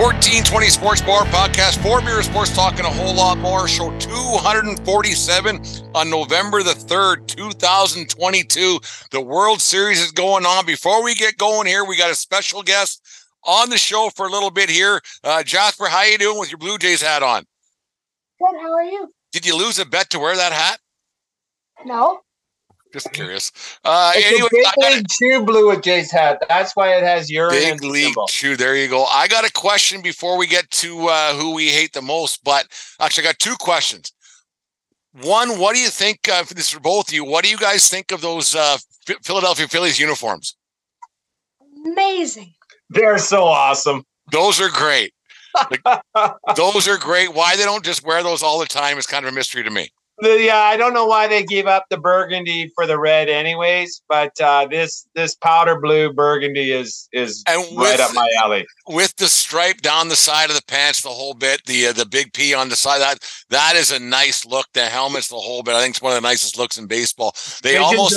1420 Sports Bar Podcast, four beer sports talk and a whole lot more. Show 247 on November the 3rd, 2022. The World Series is going on. Before we get going here, we got a special guest on the show for a little bit here. Uh, Jasper, how you doing with your Blue Jays hat on? Good, how are you? Did you lose a bet to wear that hat? No. Just curious. Uh, It's anyway, a big I league chew blue with Jay's hat. That's why it has urine Big and league symbol. chew. There you go. I got a question before we get to uh, who we hate the most, but actually, I got two questions. One, what do you think? Uh, this for both of you. What do you guys think of those uh, Ph- Philadelphia Phillies uniforms? Amazing. They're so awesome. Those are great. Like, those are great. Why they don't just wear those all the time is kind of a mystery to me. The, yeah, I don't know why they gave up the burgundy for the red, anyways. But uh, this this powder blue burgundy is is And right with- up my alley. With the stripe down the side of the pants, the whole bit, the uh, the big P on the side, that that is a nice look. The helmet's the whole bit. I think it's one of the nicest looks in baseball. They almost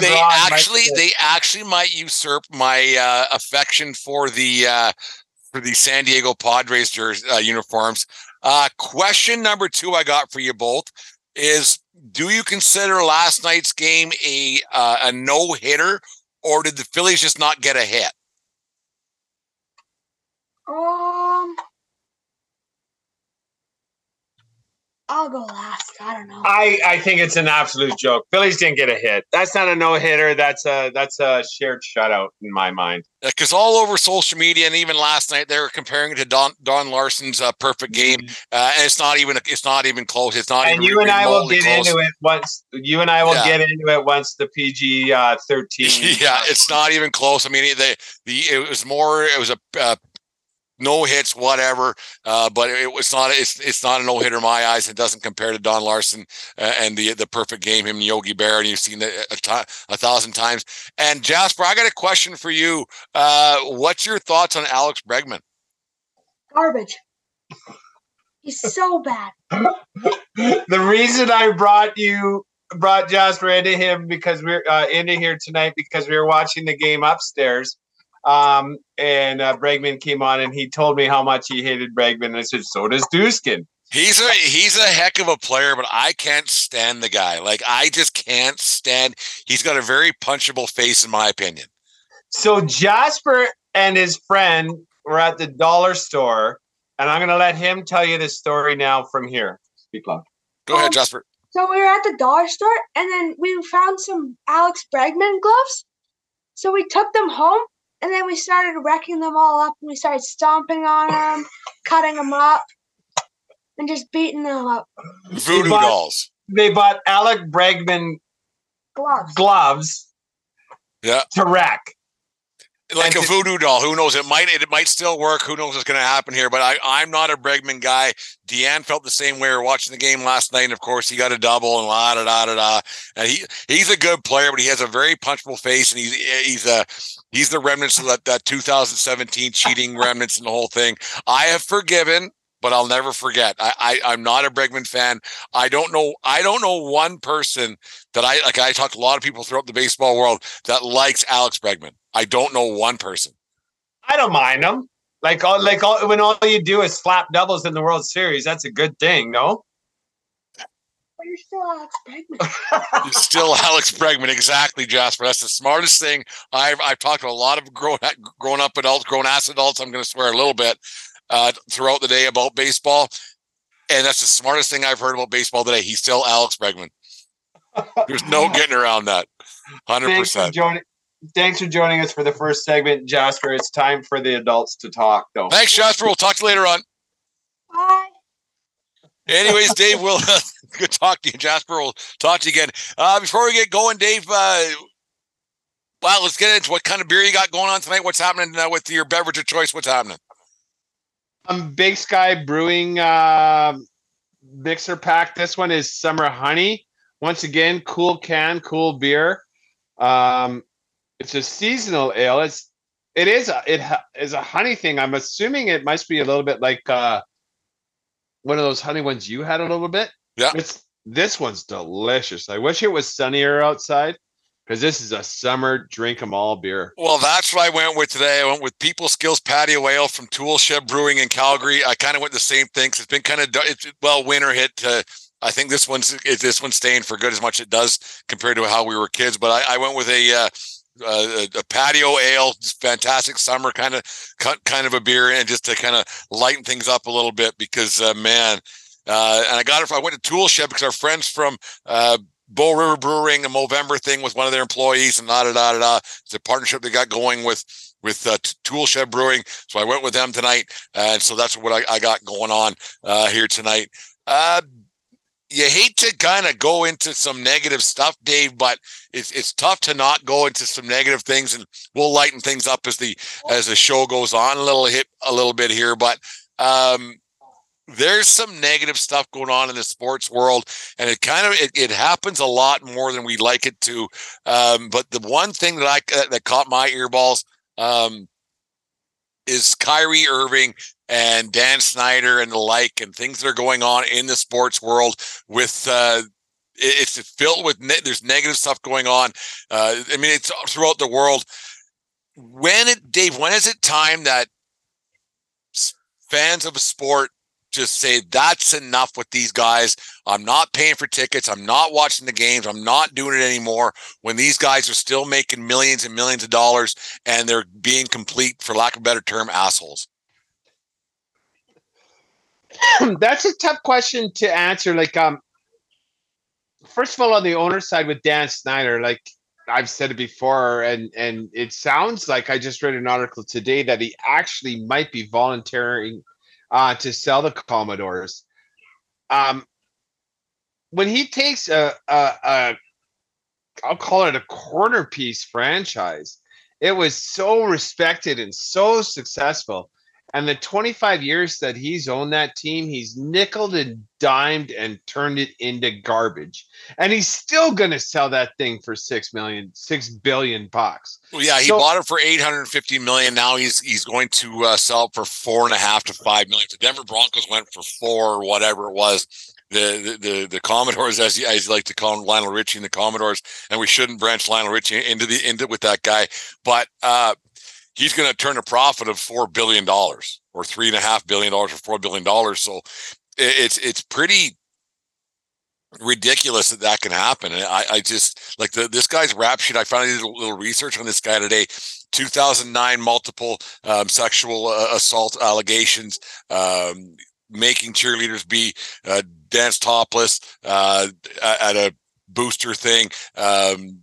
they actually they actually might usurp my uh, affection for the uh, for the San Diego Padres jersey, uh, uniforms. Uh, question number two I got for you both is: Do you consider last night's game a uh, a no hitter, or did the Phillies just not get a hit? Um, I'll go last. I don't know. I, I think it's an absolute joke. Phillies didn't get a hit. That's not a no hitter. That's a that's a shared shutout in my mind. Because all over social media and even last night they were comparing it to Don Don Larsen's uh, perfect game, uh, and it's not even it's not even close. It's not Mm-hmm. And even you and I will get close. into it once. You and I will Yeah. get into it once the PG uh, thirteen. yeah, it's not even close. I mean, the the it was more. It was a uh, no hits, whatever. Uh, but it was not. It's it's not a no hitter in my eyes. It doesn't compare to Don Larsen uh, and the the perfect game. Him and Yogi Berra, and you've seen it a, thousand times. And Jasper, I got a question for you. Uh, what's your thoughts on Alex Bregman? Garbage. He's so bad. the reason I brought you brought Jasper into him because we're uh, into here tonight because we were watching the game upstairs. Um, and uh, Bregman came on and he told me how much he hated Bregman. And I said, so does Duskin. He's a he's a heck of a player, but I can't stand the guy. Like I just can't stand. He's got a very punchable face, in my opinion. So Jasper and his friend were at the dollar store, and I'm going to let him tell you the story now from here. Speak loud. Go ahead, Um, Jasper. So we were at the dollar store, and then we found some Alex Bregman gloves. So we took them home, and then we started wrecking them all up, and we started stomping on them, cutting them up, and just beating them up. Voodoo bought- dolls. They bought Alec Bregman Gloves. gloves Yeah. to wreck. Like a voodoo doll. Who knows? It might it might still work. Who knows what's going to happen here? But I I'm not a Bregman guy. Deanne felt the same way. We were watching the game last night, and of course he got a double and la da da da da. And he he's a good player, but he has a very punchable face, and he's he's a he's the remnants of that, that 2017 cheating remnants and the whole thing. I have forgiven. But I'll never forget. I, I I'm not a Bregman fan. I don't know. I don't know one person that I like. I talked to a lot of people throughout the baseball world that likes Alex Bregman. I don't know one person. I don't mind them. Like all, like all, when all you do is slap doubles in the World Series, that's a good thing, no? But you're still Alex Bregman. You're still Alex Bregman, exactly, Jasper. That's the smartest thing I've I've talked to a lot of grown grown up adults, grown ass adults. I'm going to swear a little bit uh, throughout the day about baseball, and that's the smartest thing I've heard about baseball today. He's still Alex Bregman. There's no getting around that. Hundred percent. joining. Thanks for joining us for the first segment, Jasper. It's time for the adults to talk, though. Thanks, Jasper. We'll talk to you later on. Bye. Anyways, Dave, we'll good talk to you, Jasper. We'll talk to you again. Uh, before we get going, Dave. Uh, well, let's get into what kind of beer you got going on tonight. What's happening uh, with your beverage of choice? What's happening? Um, Big Sky Brewing uh, mixer pack. This one is Summer Honey. Once again, cool can, cool beer. Um, it's a seasonal ale. It's it is a it ha- is a honey thing. I'm assuming it must be a little bit like uh, one of those honey ones you had a little bit. Yeah. It's this one's delicious. I wish it was sunnier outside because this is a summer drink 'em all beer. Well, that's what I went with today. I went with People Skills Patio Ale from Toolshed Brewing in Calgary. I kind of went the same thing 'cause it's been kind of it's well winter hit. To, I think this one's this one's staying for good as much as it does compared to how we were kids. But I, I went with a, uh, a a patio ale, just fantastic summer kind of kind of a beer, and just to kind of lighten things up a little bit because uh, man. Uh, and I got it. I went to Toolshed because our friends from uh, Bull River Brewing, a Movember thing with one of their employees, and da da da da. It's a partnership they got going with with uh, Toolshed Brewing. So I went with them tonight, and so that's what I, I got going on uh, here tonight. Uh, you hate to kind of go into some negative stuff, Dave, but it's it's tough to not go into some negative things, and we'll lighten things up as the as the show goes on a little hit a little bit here, but. Um, there's some negative stuff going on in the sports world and it kind of it, it happens a lot more than we like it to um, but the one thing that i that caught my earballs um, is Kyrie Irving and Dan Snyder and the like and things that are going on in the sports world with uh, it's filled with ne- there's negative stuff going on uh, i mean it's throughout the world when it dave when is it time that fans of a sport just say that's enough with these guys. I'm not paying for tickets. I'm not watching the games. I'm not doing it anymore. When these guys are still making millions and millions of dollars and they're being complete, for lack of a better term, assholes. That's a tough question to answer. Like, um, first of all, on the owner side with Dan Snyder, like I've said it before, and and it sounds like I just read an article today that he actually might be volunteering uh, to sell the Commodores. Um, when he takes a, a, a I'll call it a corner piece franchise, it was so respected and so successful. And the 25 years that he's owned that team, he's nickled and dimed and turned it into garbage. And he's still going to sell that thing for six million, six billion bucks. Well, yeah, he So- bought it for 850 million. Now he's he's going to uh, sell it for four and a half to five million. The Denver Broncos went for four or whatever it was. The the the, Commodores, as you, as you like to call them, Lionel Richie and the Commodores, and we shouldn't branch Lionel Richie into the into with that guy, but uh, he's going to turn a profit of four billion dollars or three and a half billion dollars or four billion dollars. So it, it's it's pretty ridiculous that that can happen. And I, I just like the, this guy's rap sheet. I finally did a little research on this guy today. 2009 multiple um, sexual uh, assault allegations, um, making cheerleaders be uh, dance topless uh, at a booster thing. Um,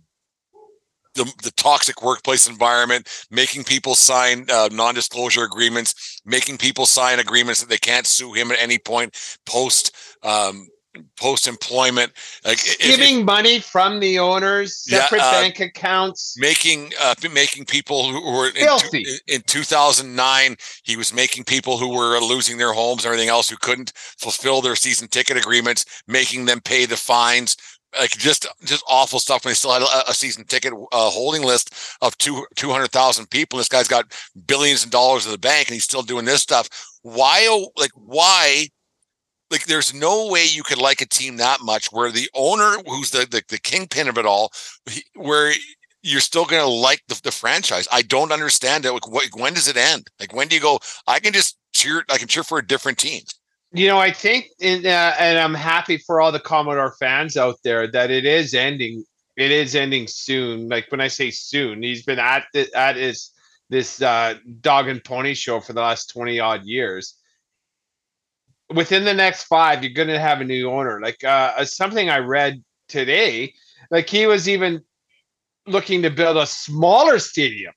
the, the toxic workplace environment, making people sign uh, non-disclosure agreements, making people sign agreements that they can't sue him at any point post um, post employment, like if- if- Giving money from the owners, Yeah, separate uh, bank accounts. making uh, making people who were in, Filthy. two, in 2009 he was making people who were losing their homes and everything else who couldn't fulfill their season ticket agreements making them pay the fines like just just awful stuff when they still had a, a season ticket uh, holding list of two 200,000 people this guy's got billions of dollars in the bank and he's still doing this stuff why oh, like why like there's no way you could like a team that much where the owner who's the the, the kingpin of it all he- where you're still going to like the, the franchise. I don't understand it. Like, when does it end? Like, when do you go? I can just cheer. I can cheer for a different team. You know, I think, in, uh, and I'm happy for all the Commodore fans out there that it is ending. It is ending soon. Like when I say soon, he's been at the, at his this uh, dog and pony show for the last 20 odd years. Within the next five, you're going to have a new owner. Like uh, something I read today, like he was even looking to build a smaller stadium.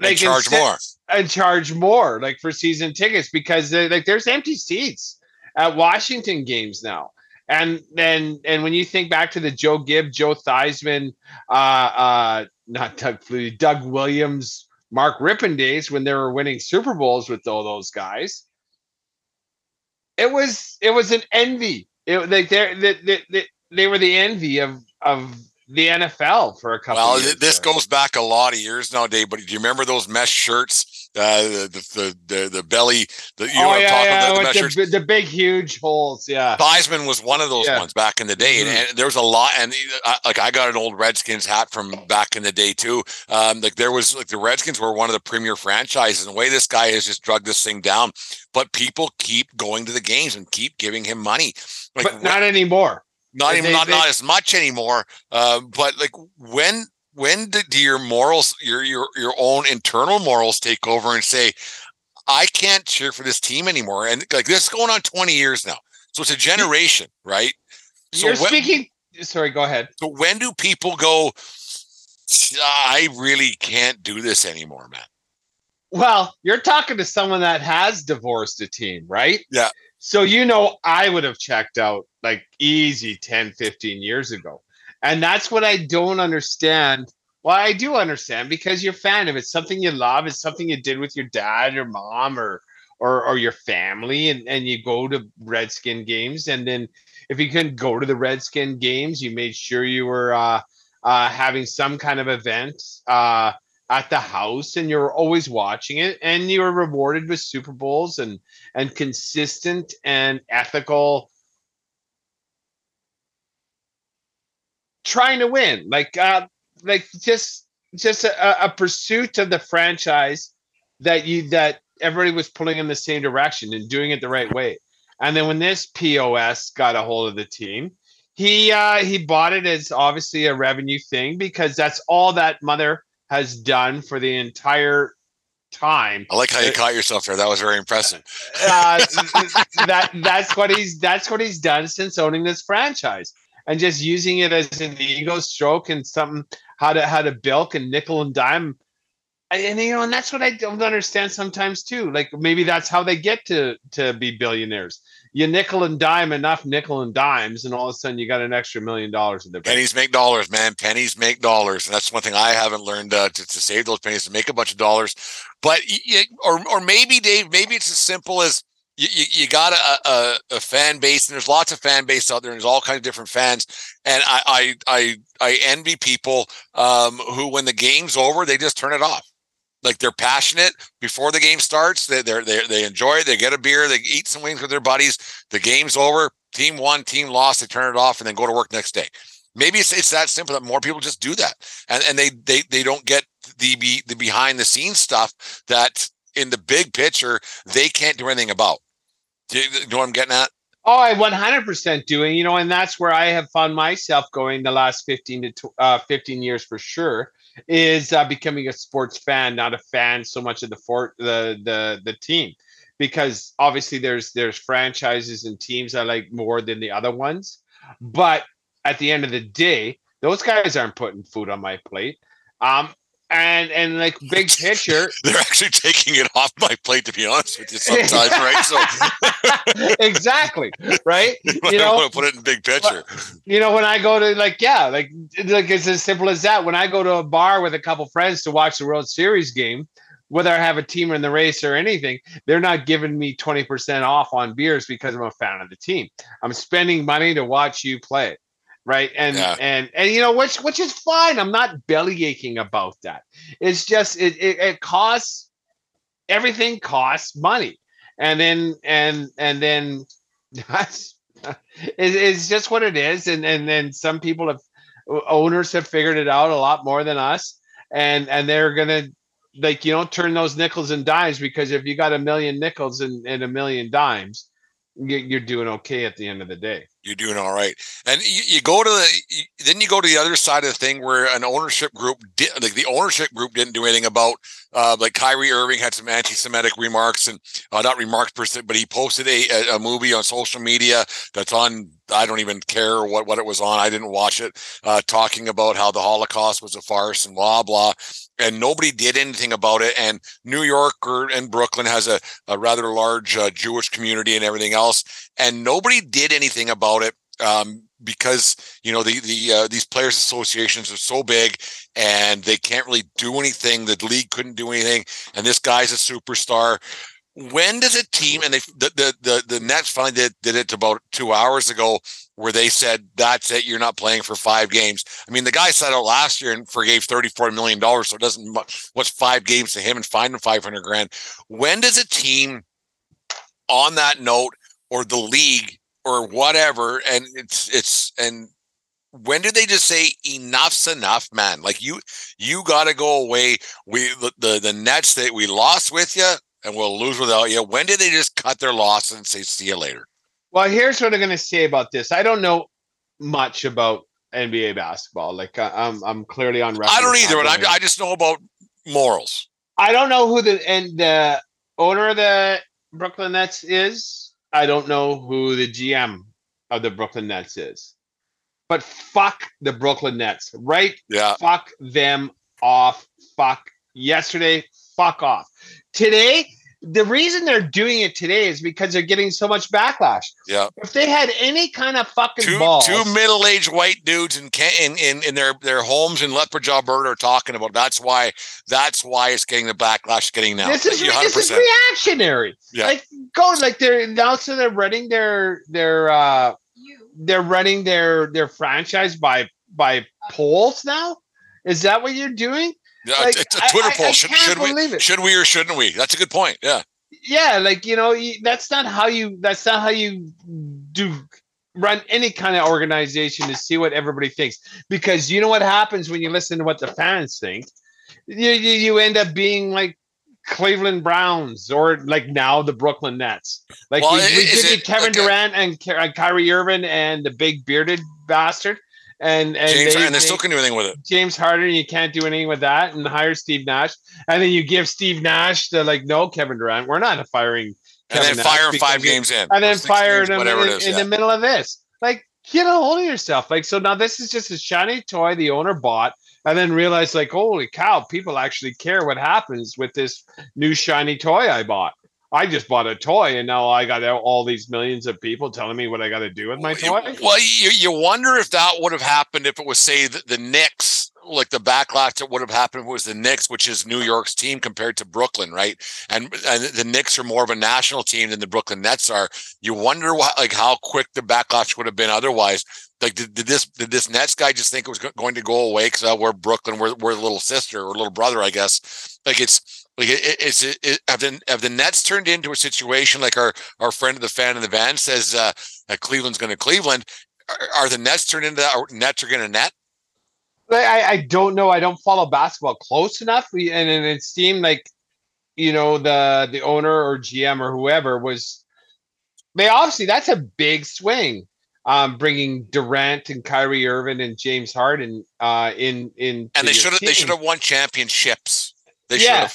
Like and charge instead, more. And charge more, like for season tickets, because like there's empty seats at Washington games now. And then and when you think back to the Joe Gibb, Joe Theismann, uh uh not Doug Flutie, Doug Williams, Mark Rypien days when they were winning Super Bowls with all those guys. It was it was an envy. It like they they, they, they were the envy of of the NFL for a couple. Well, this there. goes back a lot of years now, Dave. But do you remember those mesh shirts uh, the, the, the the belly. The, you oh yeah, yeah, about the, the, the, big huge holes. Yeah, Theismann was one of those yeah. ones back in the day, mm-hmm. and, and, there was a lot. And uh, like I got an old Redskins hat from back in the day too. Um, like there was like the Redskins were one of the premier franchises, and the way this guy has just drugged this thing down. But people keep going to the games and keep giving him money. Like, but not anymore. Not even they, not, they, not as much anymore. Uh, but like when when do, do your morals, your your your own internal morals take over and say, I can't cheer for this team anymore? And like this is going on 20 years now. So it's a generation, right? So You're when, speaking sorry, go ahead. So when do people go, I really can't do this anymore, man? Well, you're talking to someone that has divorced a team, right? Yeah. So you know I would have checked out like easy 10, 15 years ago. And that's what I don't understand. Well, I do understand because you're a fan of it. Something you love. It's something you did with your dad or mom or or, or your family, and, and you go to Redskin games. And then if you couldn't go to the Redskin games, you made sure you were uh, uh, having some kind of event uh, at the house, and you were always watching it, and you were rewarded with Super Bowls and and consistent and ethical trying to win, like uh, like just just a, a pursuit of the franchise that you that everybody was pulling in the same direction and doing it the right way. And then when this POS got a hold of the team, he uh, he bought it as obviously a revenue thing because that's all that mother has done for the entire time. I like how you uh, caught yourself there. That was very impressive. uh, that that's what he's that's what he's done since owning this franchise and just using it as an ego stroke and something how to how to bilk and nickel and dime and, and you know and that's what i don't understand sometimes too like maybe that's how they get to to be billionaires you nickel and dime enough nickel and dimes and all of a sudden you got an extra million dollars in the bank. pennies make dollars man pennies make dollars and that's one thing i haven't learned uh, to, to save those pennies to make a bunch of dollars but or or maybe dave maybe it's as simple as you, you, you got a, a, a, fan base, and there's lots of fan base out there, and there's all kinds of different fans. And I I I, I envy people um, who, when the game's over, they just turn it off. Like they're passionate before the game starts. They they they enjoy it. They get a beer. They eat some wings with their buddies. The game's over. Team won. Team lost. They turn it off and then go to work next day. Maybe it's, it's that simple that more people just do that, and and they they they don't get the the behind the scenes stuff that in the big picture they can't do anything about. Do you, know what I'm getting at? Oh, I 100% doing, you know, and that's where I have found myself going the last 15 to uh, 15 years for sure is uh, becoming a sports fan, not a fan so much of the fort, the, the, the team, because obviously there's, there's franchises and teams I like more than the other ones. But at the end of the day, those guys aren't putting food on my plate. Um, and and like big picture they're actually taking it off my plate to be honest with you sometimes right? So exactly right? You know? want to put it in big picture. you know when i go to like yeah like like it's as simple as that. When i go to a bar with a couple friends to watch the world series game whether i have a team in the race or anything they're not giving me 20% off on beers because i'm a fan of the team. I'm spending money to watch you play right? And yeah. and and you know which which is fine. I'm not belly aching about that. It's just it, it, it costs everything costs money. And then and and then that's it, it's just what it is. And and then some people have owners have figured it out a lot more than us, and and they're gonna like you know turn those nickels and dimes because if you got a million nickels and, and a million dimes, you're doing okay at the end of the day. You're doing all right, and you, you go to the then you go to the other side of the thing where an ownership group did like the ownership group didn't do anything about uh, like Kyrie Irving had some anti-Semitic remarks and uh, not remarks per se, but he posted a, a movie on social media that's on I don't even care what what it was on. I didn't watch it, uh, talking about how the Holocaust was a farce and blah blah and nobody did anything about it. And New York or, and Brooklyn has a, a rather large uh, Jewish community and everything else, and nobody did anything about it um, because you know the the uh, these players associations are so big and they can't really do anything. The league couldn't do anything, and this guy's a superstar. When does a team and they the the the, the Nets finally did did it about two hours ago? where they said that's it you're not playing for five games i mean the guy set out last year and forgave 34 million dollars so it doesn't what's five games to him and find him 500 grand when does a team on that note or the league or whatever and it's it's and when did they just say enough's enough man like you you got to go away we the, the the nets that we lost with you and we'll lose without you when did they just cut their loss and say see you later well, here's what I'm going to say about this. I don't know much about NBA basketball. Like uh, I'm, I'm clearly on record. I don't either, but I, I just know about morals. I don't know who the and the owner of the Brooklyn Nets is. I don't know who the GM of the Brooklyn Nets is. But fuck the Brooklyn Nets, right? Yeah. Fuck them off. Fuck yesterday. Fuck off. Today, the reason they're doing it today is because they're getting so much backlash. Yeah. If they had any kind of fucking two, balls, two middle-aged white dudes in, in in in their their homes in Lethbridge, Alberta, are talking about. That's why. That's why it's getting the backlash it's getting now. This is this is reactionary. Yeah. Like go like they're now so they're running their their uh they're running their their franchise by by polls now. Is that what you're doing? Like, it's a Twitter I, poll. I, I should, should we? It. Should we or shouldn't we? That's a good point. Yeah. Yeah, like you know, that's not how you. That's not how you do run any kind of organization to see what everybody thinks. Because you know what happens when you listen to what the fans think. You you, you end up being like Cleveland Browns or like now the Brooklyn Nets. Like well, we, we Kevin okay. Durant and, and uh, Kyrie Irving and the big bearded bastard and and James, they, and they still can do anything with it. James Harden, you can't do anything with that, and hire Steve Nash, and then you give Steve Nash the like, no, Kevin Durant, we're not firing. Kevin and then fire him five games in, and then fire him in, is, in yeah. the middle of this. Like, get a hold of yourself. Like, so now this is just a shiny toy the owner bought, and then realized, like, holy cow, people actually care what happens with this new shiny toy I bought. I just bought a toy and now I got all these millions of people telling me what I got to do with my toy. Well, you, you wonder if that would have happened if it was, say, the, the Knicks, like the backlash that would have happened was the Knicks, which is New York's team compared to Brooklyn, right? And and the Knicks are more of a national team than the Brooklyn Nets are. You wonder what, like how quick the backlash would have been otherwise. Like, did, did this did this Nets guy just think it was going to go away because uh, we're Brooklyn, we're, we're little sister or little brother, I guess. Like it's like, is it, it, have the have the Nets turned into a situation like our our friend of the fan in the van says uh, Cleveland's going to Cleveland? Are, are, the Nets turned into that? Or Nets are going to net? I, I don't know. I don't follow basketball close enough, and, and it seemed like you know the the owner or GM or whoever was. They obviously that's a big swing. Um, bringing Durant and Kyrie Irving and James Harden uh, in in and they should have they should have won championships. They yeah,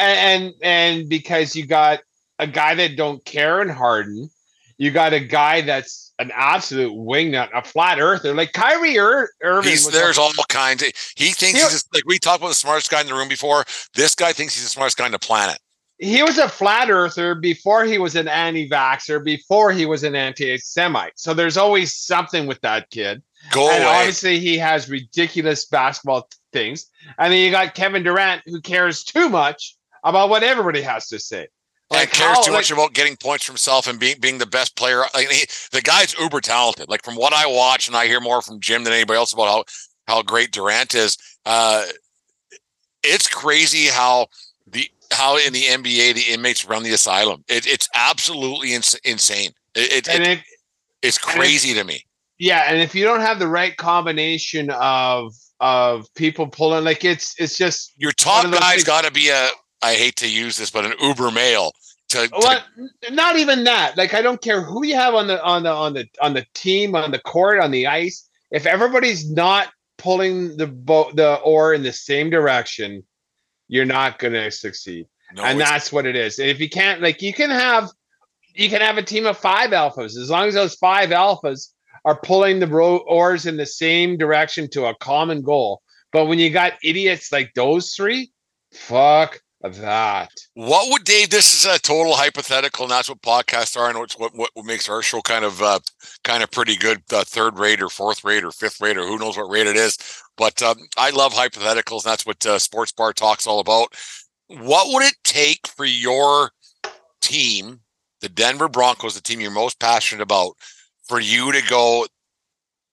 and, and because you got a guy that don't care in Harden, you got a guy that's an absolute wingnut, a flat earther, like Kyrie Ir- Irving. there's all kinds. Of, he thinks he, he's just, like we talked about the smartest guy in the room before. This guy thinks he's the smartest guy on the planet. He was a flat earther before he was an anti-vaxxer, before he was an anti-Semite. So there's always something with that kid. Go and away. obviously he has ridiculous basketball things. And then you got Kevin Durant who cares too much about what everybody has to say. Like and cares how, too like, much about getting points for himself and being being the best player. Like he, the guy's uber talented. Like from what I watch, and I hear more from Jim than anybody else about how how great Durant is. Uh, it's crazy how the how in the NBA the inmates run the asylum. It, it's absolutely ins- insane. It, it, it, it's crazy to me. Yeah, and if you don't have the right combination of of people pulling, like it's it's just Your top one of those guy's got to be a. I hate to use this, but an Uber male. To, to Well, not even that. Like I don't care who you have on the on the on the on the team, on the court, on the ice. If everybody's not pulling the boat the oar in the same direction, you're not going to succeed. no, and that's what it is. And if you can't, like, you can have you can have a team of five alphas as long as those five alphas are pulling the oars in the same direction to a common goal. But when you got idiots like those three, fuck that. What would Dave? This is a total hypothetical, and that's what podcasts are, and what's what what, makes our show kind of uh, kind of pretty good, uh, third rate or fourth rate or fifth rate or who knows what rate it is. But um, I love hypotheticals, and that's what uh, Sports Bar Talk's all about. What would it take for your team, the Denver Broncos, the team you're most passionate about, for you to go?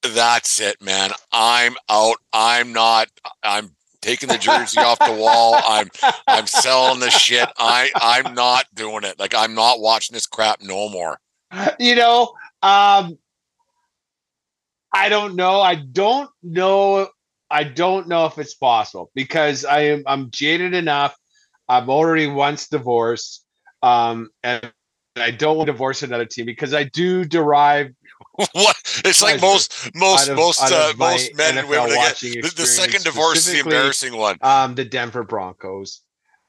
That's it, man. I'm out. I'm not. I'm taking the jersey off the wall. I'm I'm selling the shit. I I'm not doing it. Like I'm not watching this crap no more. you know, um, I don't know. I don't know. I don't know if it's possible because I am I'm jaded enough. I'm already once divorced, um, and I don't want to divorce another team because I do derive what? It's like most most of- most uh, most men and women. Again, the, the second divorce is the embarrassing one. um, the Denver Broncos,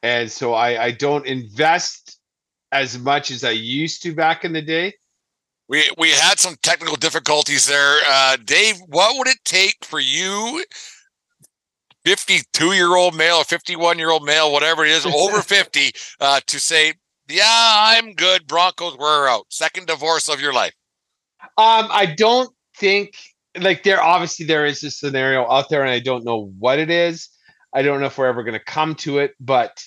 and so I I don't invest as much as I used to back in the day. We we had some technical difficulties there. Uh, Dave, what would it take for you, fifty-two year old male or fifty-one year old male, whatever it is, over fifty, uh, to say, yeah, I'm good. Broncos, we're out. Second divorce of your life. Um, I don't think like there obviously there is a scenario out there, and I don't know what it is. I don't know if we're ever going to come to it, but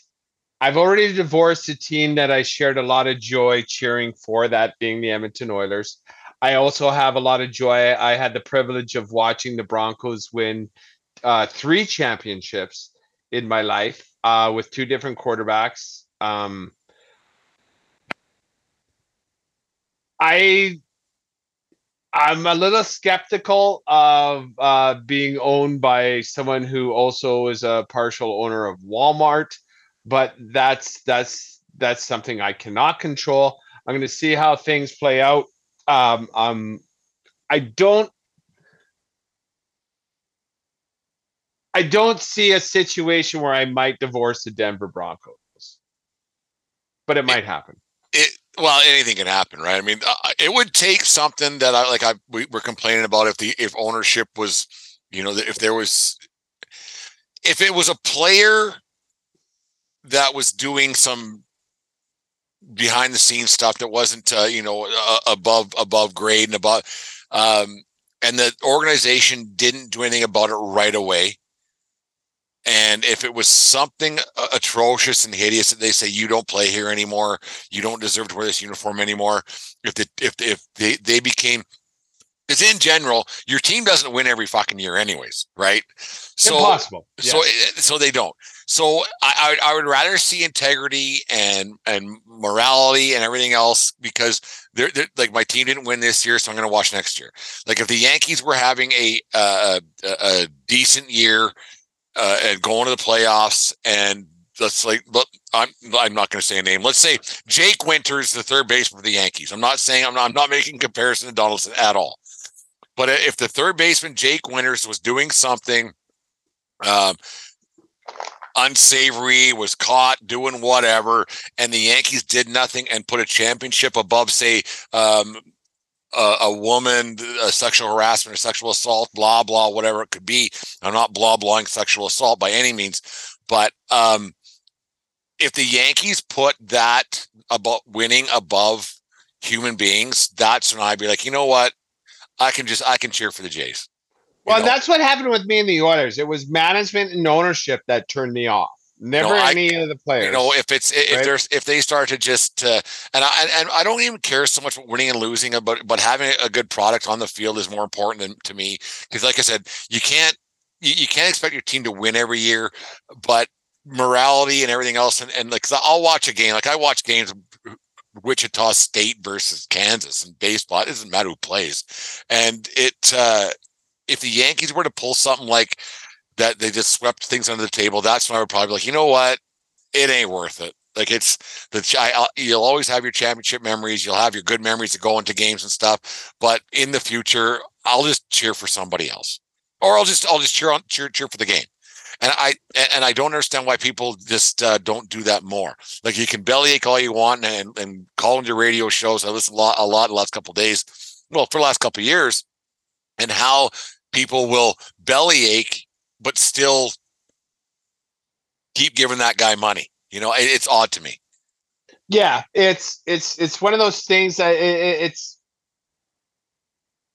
I've already divorced a team that I shared a lot of joy cheering for, that being the Edmonton Oilers. I also have a lot of joy. I had the privilege of watching the Broncos win uh, three championships in my life uh, with two different quarterbacks. Um, I I'm a little skeptical of uh, being owned by someone who also is a partial owner of Walmart, but that's that's that's something I cannot control. I'm going to see how things play out. Um, um, I don't. I don't see a situation where I might divorce the Denver Broncos, but it might happen. Well anything can happen right? I mean uh, it would take something that i like i we were complaining about if the if ownership was you know if there was if it was a player that was doing some behind the scenes stuff that wasn't uh, you know uh, above above grade and above um and the organization didn't do anything about it right away and if it was something uh, atrocious and hideous that they say you don't play here anymore, you don't deserve to wear this uniform anymore. If the if if they they became because in general, your team doesn't win every fucking year, anyways, right? So Impossible. so Yes. it- so they don't. So I, I I would rather see integrity and and morality and everything else because they're, they're like my team didn't win this year, so I'm going to watch next year. Like if the Yankees were having a uh, a, a decent year uh, and going to the playoffs and let's like look I'm I'm not going to say a name. Let's say Jake Winters, the third baseman for the Yankees. I'm not saying I'm not I'm not making comparison to Donaldson at all. But if the third baseman Jake Winters was doing something um, unsavory, was caught doing whatever, and the Yankees did nothing and put a championship above, say, um, a, a woman, a sexual harassment or sexual assault, blah blah, whatever it could be. I'm not blah blahing sexual assault by any means, but um, if the Yankees put that about winning above human beings, that's when I'd be like, you know what, I can just I can cheer for the Jays. Well, know? that's what happened with me and the Oilers. It was management and ownership that turned me off. Never No, I- any of the players. You know, if it's if right? there's if they start to just uh, and I and I don't even care so much about winning and losing, but but having a good product on the field is more important than to me because, like I said, you can't you, you can't expect your team to win every year, but morality and everything else and, and like I'll watch a game like I watch games Wichita State versus Kansas in baseball. It doesn't matter who plays. And it uh if the Yankees were to pull something like that, they just swept things under the table, that's when I would probably be like, you know what? It ain't worth it. Like it's the I, you'll always have your championship memories. You'll have your good memories of going to games and stuff. But in the future, I'll just cheer for somebody else, or I'll just I'll just cheer on cheer cheer for the game. And I and I don't understand why people just uh, don't do that more. Like you can bellyache all you want and and call into radio shows. I listen a lot a lot the last couple days. Well, for the last couple years, and how people will bellyache but still keep giving that guy money. You know, it, it's odd to me. Yeah, it's it's it's one of those things that it, it's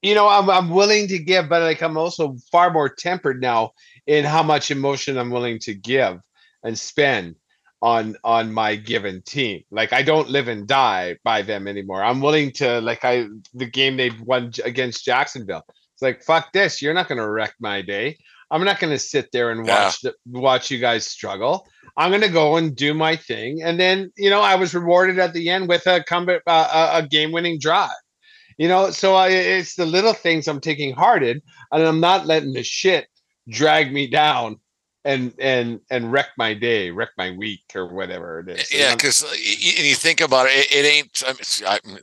you know I'm I'm willing to give, but like I'm also far more tempered now in how much emotion I'm willing to give and spend on on my given team. Like I don't live and die by them anymore. I'm willing to like I the game they won against Jacksonville. It's like fuck this. You're not going to wreck my day. I'm not going to sit there and watch yeah. the, watch you guys struggle. I'm going to go and do my thing, and then you know I was rewarded at the end with a comeback, uh, a game winning drive. You know, so I, it's the little things I'm taking hearted, and I'm not letting the shit drag me down and and and wreck my day, wreck my week, or whatever it is. Yeah, because you, you, think about it, it, it ain't. I mean,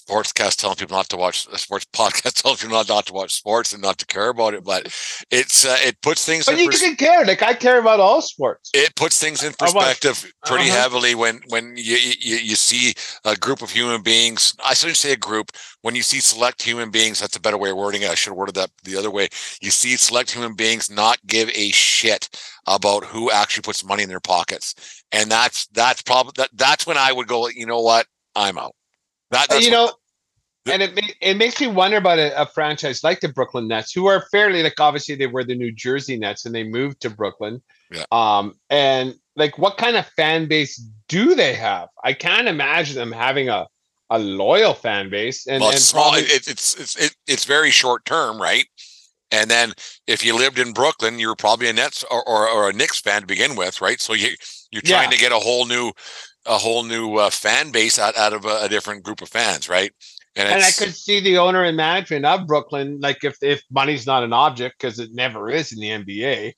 sportscast telling people not to watch a sports podcast telling people not, not to watch sports and not to care about it but it's uh, it puts things but you pers- can care like i care about all sports. It puts things in perspective pretty uh-huh. heavily when when you, you you see a group of human beings. I shouldn't say a group. When you see select human beings that's a better way of wording it. I should have worded that the other way. You see select human beings not give a shit about who actually puts money in their pockets. And that's that's probably that, that's when i would go you know what? I'm out that, that's you know, and it it makes me wonder about a, a, franchise like the Brooklyn Nets, who are fairly like obviously they were the New Jersey Nets and they moved to Brooklyn. Yeah. Um, and like, what kind of fan base do they have? I can't imagine them having a a loyal fan base. And, well, it's and small. Probably- it, it's it's it, it's very short term, right? And then if you lived in Brooklyn, you were probably a Nets or, or, or a Knicks fan to begin with, right? So you you're trying yeah. to get a whole new a whole new uh, fan base out, out of a, a, different group of fans, right? And, and I could see the owner and management of Brooklyn, like if if money's not an object because it never is in the NBA,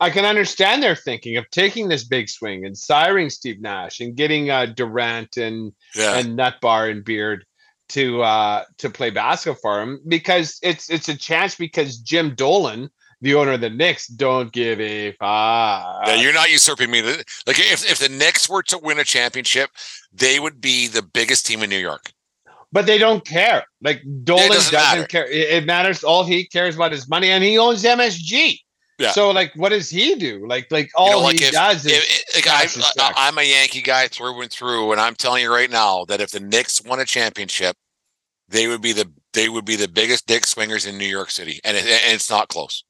I can understand their thinking of taking this big swing and siring Steve Nash and getting uh, Durant and yeah. and Nutbar and Beard to uh to play basketball for him because it's it's a chance because Jim Dolan the owner of the Knicks don't give a fuck. Yeah, you're not usurping me. Like if, if the Knicks were to win a championship, they would be the biggest team in New York. But they don't care. Like Dolan doesn't, doesn't care. It, matters. All he cares about is money, and he owns MSG. Yeah. So like, what does he do? Like, like all you know, like he if, does is. If, like I, am a Yankee guy through and through, and I'm telling you right now that if the Knicks won a championship, they would be the they would be the biggest dick swingers in New York City, and, it, and it's not close.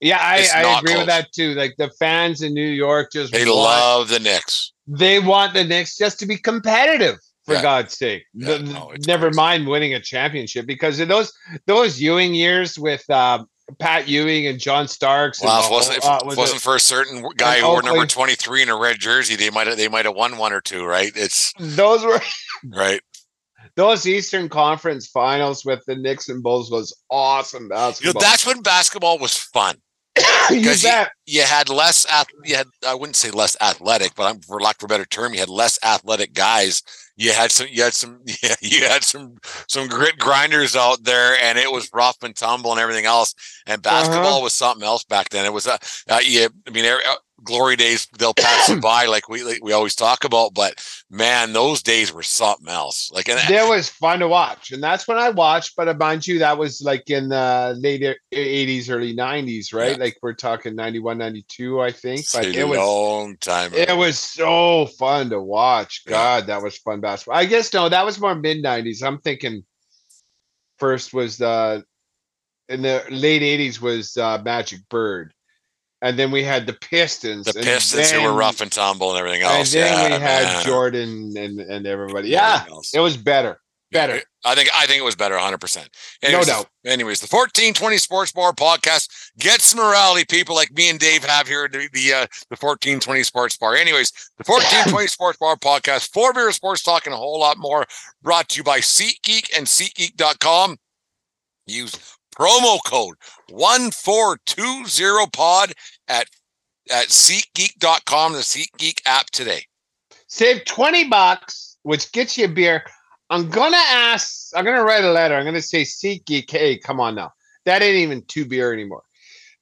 Yeah, I, I agree close. with that too. Like the fans in New York just they want, love the Knicks. They want the Knicks just to be competitive, for yeah. God's sake. Yeah, the, no, never crazy. mind winning a championship because in those those Ewing years with um, Pat Ewing and John Starks. Well, and, wasn't, if uh, it wasn't for a certain guy who wore number twenty three in a red jersey, they might have they might have won one or two, right? It's those were right. Those Eastern Conference Finals with the Knicks and Bulls was awesome basketball. You know, that's when basketball was fun. because you, you, had less you had I wouldn't say less athletic, but I'm, for lack of a better term, you had less athletic guys. You had some you had some yeah, you had some some grit grinders out there, and it was rough and tumble and everything else. And basketball uh-huh. was something else back then. It was a uh, uh, yeah, I mean glory days they'll pass by like we we always talk about but man those days were something else like and that was fun to watch and that's when i watched but mind you that was like in the late 80s early 90s right yeah. like we're talking 91 92 i think but it was a long time ago. it was so fun to watch god yeah. that was fun basketball i guess no that was more mid 90s i'm thinking first was the in the late 80s was uh, magic bird and then we had the Pistons. The Pistons then, who were rough and tumble and everything else. And then yeah, we had man. Jordan and, and everybody. Yeah, it was better. Better. I think I think it was better 100%. No doubt. Anyways, the 1420 Sports Bar podcast gets some morality people like me and Dave have here the the, uh, the 1420 Sports Bar. Anyways, the 1420 Sports Bar podcast, four beer sports talk and a whole lot more brought to you by SeatGeek and SeatGeek.com. Use promo code 1420pod at at SeatGeek.com, the SeatGeek app today. Save 20 bucks, which gets you a beer. I'm gonna ask, I'm gonna write a letter. I'm gonna say SeatGeek, hey, come on now. That ain't even two beer anymore.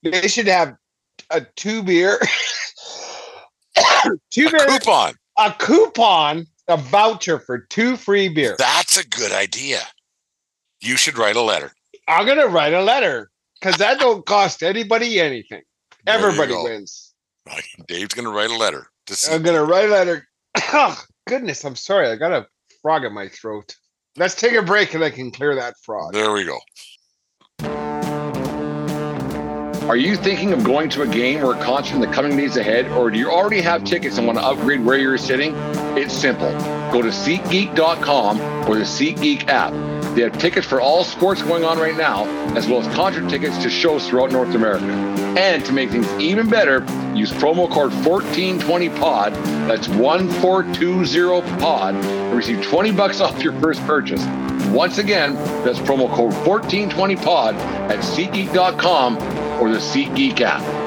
They should have a two beer, two A beer, coupon. a coupon, a voucher for two free beers. That's a good idea. You should write a letter. I'm gonna write a letter because that don't cost anybody anything. There you Everybody go. wins. Dave's going to write a letter to see. I'm gonna write a letter. Oh, goodness, I'm sorry. I got a frog in my throat. Let's take a break and I can clear that frog. There we go. Are you thinking of going to a game or a concert in the coming days ahead, or do you already have tickets and want to upgrade where you're sitting? It's simple. Go to SeatGeek.com or the SeatGeek app. They have tickets for all sports going on right now, as well as concert tickets to shows throughout North America. And to make things even better, use promo code 1420pod, that's 1420pod, and receive 20 bucks off your first purchase. Once again, that's promo code 1420pod at SeatGeek.com or the SeatGeek app.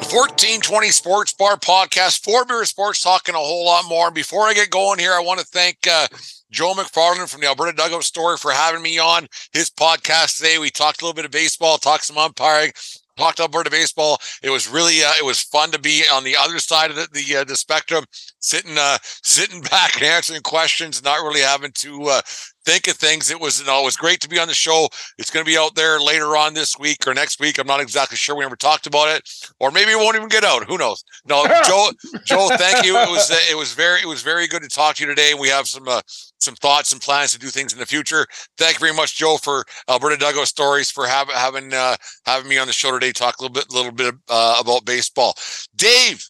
1420 Sports Bar Podcast, four beer sports talking a whole lot more. Before I get going here, I want to thank uh, Joe McFarland from the Alberta Dugout Story for having me on his podcast today. We talked a little bit of baseball, talked some umpiring, talked Alberta baseball. It was really, uh, it was fun to be on the other side of the the, uh, the spectrum, sitting uh, sitting back and answering questions, not really having to uh, think of things. It was, you know, it was great to be on the show. It's going to be out there later on this week or next week. I'm not exactly sure. We never talked about it, or maybe it won't even get out. Who knows? No, Joe, Joe, thank you. It was, uh, it was very, it was very good to talk to you today. We have some, uh, some thoughts and plans to do things in the future. Thank you very much, Joe, for Alberta Dugout Stories for having having uh, having me on the show today. Talk a little bit, a little bit uh, about baseball. Dave,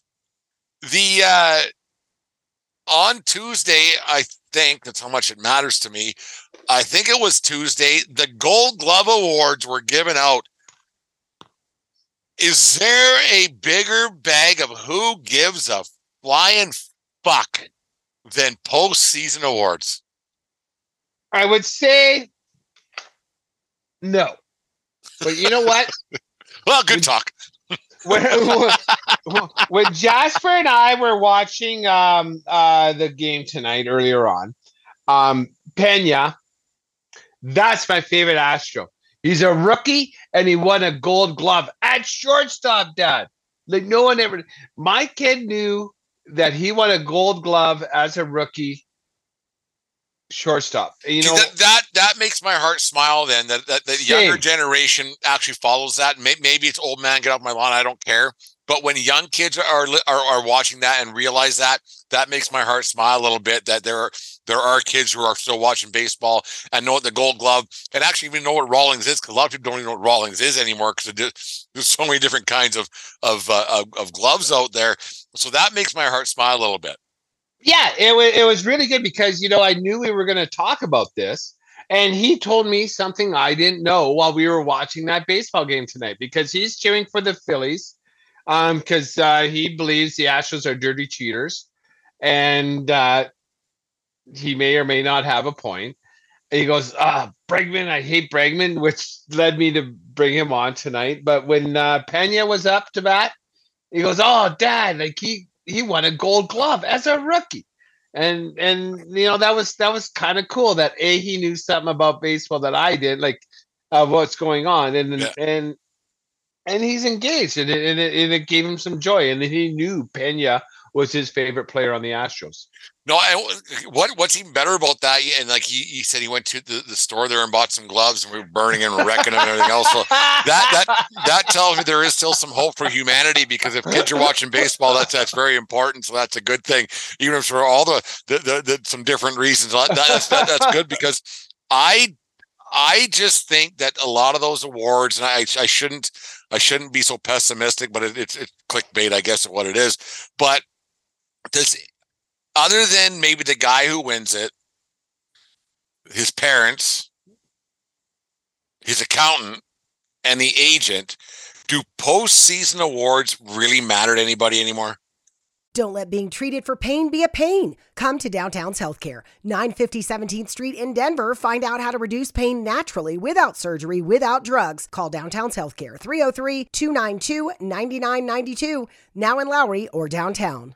the uh, on Tuesday, I think that's how much it matters to me. I think it was Tuesday. The Gold Glove Awards were given out. Is there a bigger bag of who gives a flying fuck than postseason awards? I would say no. But you know what? Well, good talk. When, when Jasper and I were watching um, uh, the game tonight earlier on, um, Pena, that's my favorite Astro. He's a rookie and he won a gold glove at shortstop, Dad. Like no one ever, my kid knew that he won a gold glove as a rookie shortstop. You know, that, that that makes my heart smile. Then that that the younger generation actually follows that. May- Maybe it's old man get off my lawn. I don't care. But when young kids are, are are watching that and realize that, that makes my heart smile a little bit. That there are there are kids who are still watching baseball and know what the Gold Glove and actually even know what Rawlings is. Because a lot of people don't even know what Rawlings is anymore. Because there's so many different kinds of of, uh, of of gloves out there. So that makes my heart smile a little bit. Yeah, it was it was really good because you know I knew we were going to talk about this, and he told me something I didn't know while we were watching that baseball game tonight because he's cheering for the Phillies, um, because uh, he believes the Astros are dirty cheaters, and uh, he may or may not have a point. And he goes, ah, Bregman, I hate Bregman, which led me to bring him on tonight. But when uh, Pena was up to bat, he goes, "Oh, Dad, like he he won a Gold Glove as a rookie," and and you know that was that was kind of cool that a he knew something about baseball that I did, like uh, what's going on, and Yeah. and and he's engaged, and it, and it and it gave him some joy, and he knew Pena was his favorite player on the Astros. No, what what's even better about that? And like he, he said, he went to the, the store there and bought some gloves, and we were burning and wrecking them and everything else. So that that that tells me there is still some hope for humanity because if kids are watching baseball, that's that's very important. So that's a good thing, even if for all the the, the, the some different reasons. That, that's that, that's good because I I just think that a lot of those awards, and I I shouldn't I shouldn't be so pessimistic, but it, it's it's clickbait, I guess, is what it is. But does other than maybe the guy who wins it, his parents, his accountant, and the agent, do postseason awards really matter to anybody anymore? Don't let being treated for pain be a pain. Come to Downtown's Healthcare, 950 17th Street in Denver. Find out how to reduce pain naturally without surgery, without drugs. Call Downtown's Healthcare, 303 292 9992, now in Lowry or downtown.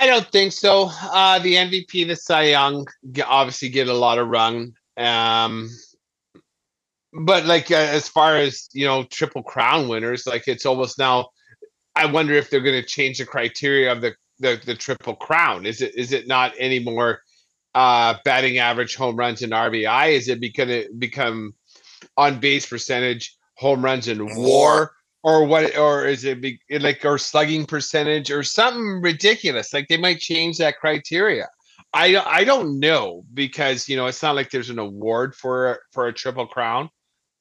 I don't think so. Uh, the MVP, the Cy Young, obviously get a lot of run. Um, but like uh, as far as you know, triple crown winners, like it's almost now. I wonder if they're going to change the criteria of the, the the triple crown. Is it is it not anymore uh, batting average, home runs, and RBI? Is it going to become on base percentage, home runs, and WAR? Or what or is it be, like or slugging percentage or something ridiculous like they might change that criteria. I i don't know because you know it's not like there's an award for for a triple crown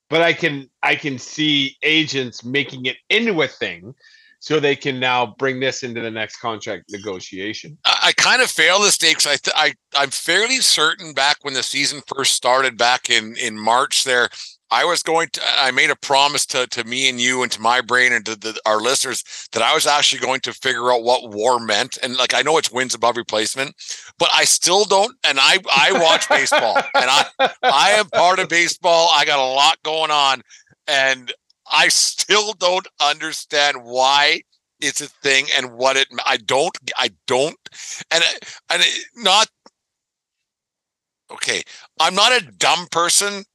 but i can i can see agents making it into a thing so they can now bring this into the next contract negotiation. I, I kind of fail the stakes. I, th- I I'm fairly certain back when the season first started back in in March there I was going to, I made a promise to, to me and you and to my brain and to the, our listeners that I was actually going to figure out what war meant. And like, I know it's wins above replacement, but I still don't. And I, I watch baseball and I, I am part of baseball. I got a lot going on and I still don't understand why it's a thing and what it, I don't, I don't, and, and not, okay. I'm not a dumb person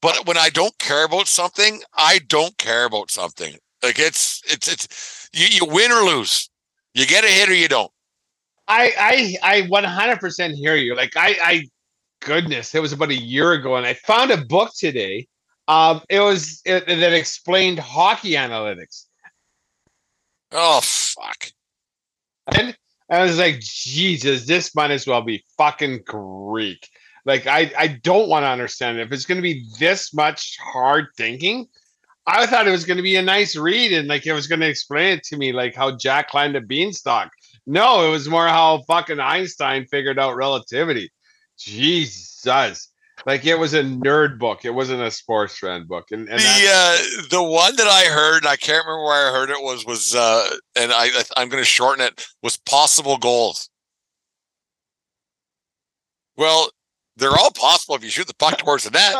but when I don't care about something, I don't care about something. Like it's it's it's you, you win or lose. You get a hit or you don't. I I I 100% hear you. Like I I goodness, it was about a year ago and I found a book today. Um it was it, that explained hockey analytics. Oh fuck. And I was like, Jesus, this might as well be fucking Greek. Like I I don't want to understand it. If it's going to be this much hard thinking, I thought it was going to be a nice read and like it was going to explain it to me like how Jack climbed a beanstalk. No, it was more how fucking Einstein figured out relativity. Jesus. Like it was a nerd book. It wasn't a sports fan book. And, and the uh, the one that I heard, and I can't remember where I heard it was was uh, and I I'm going to shorten it was possible goals. Well, they're all possible if you shoot the puck towards the net.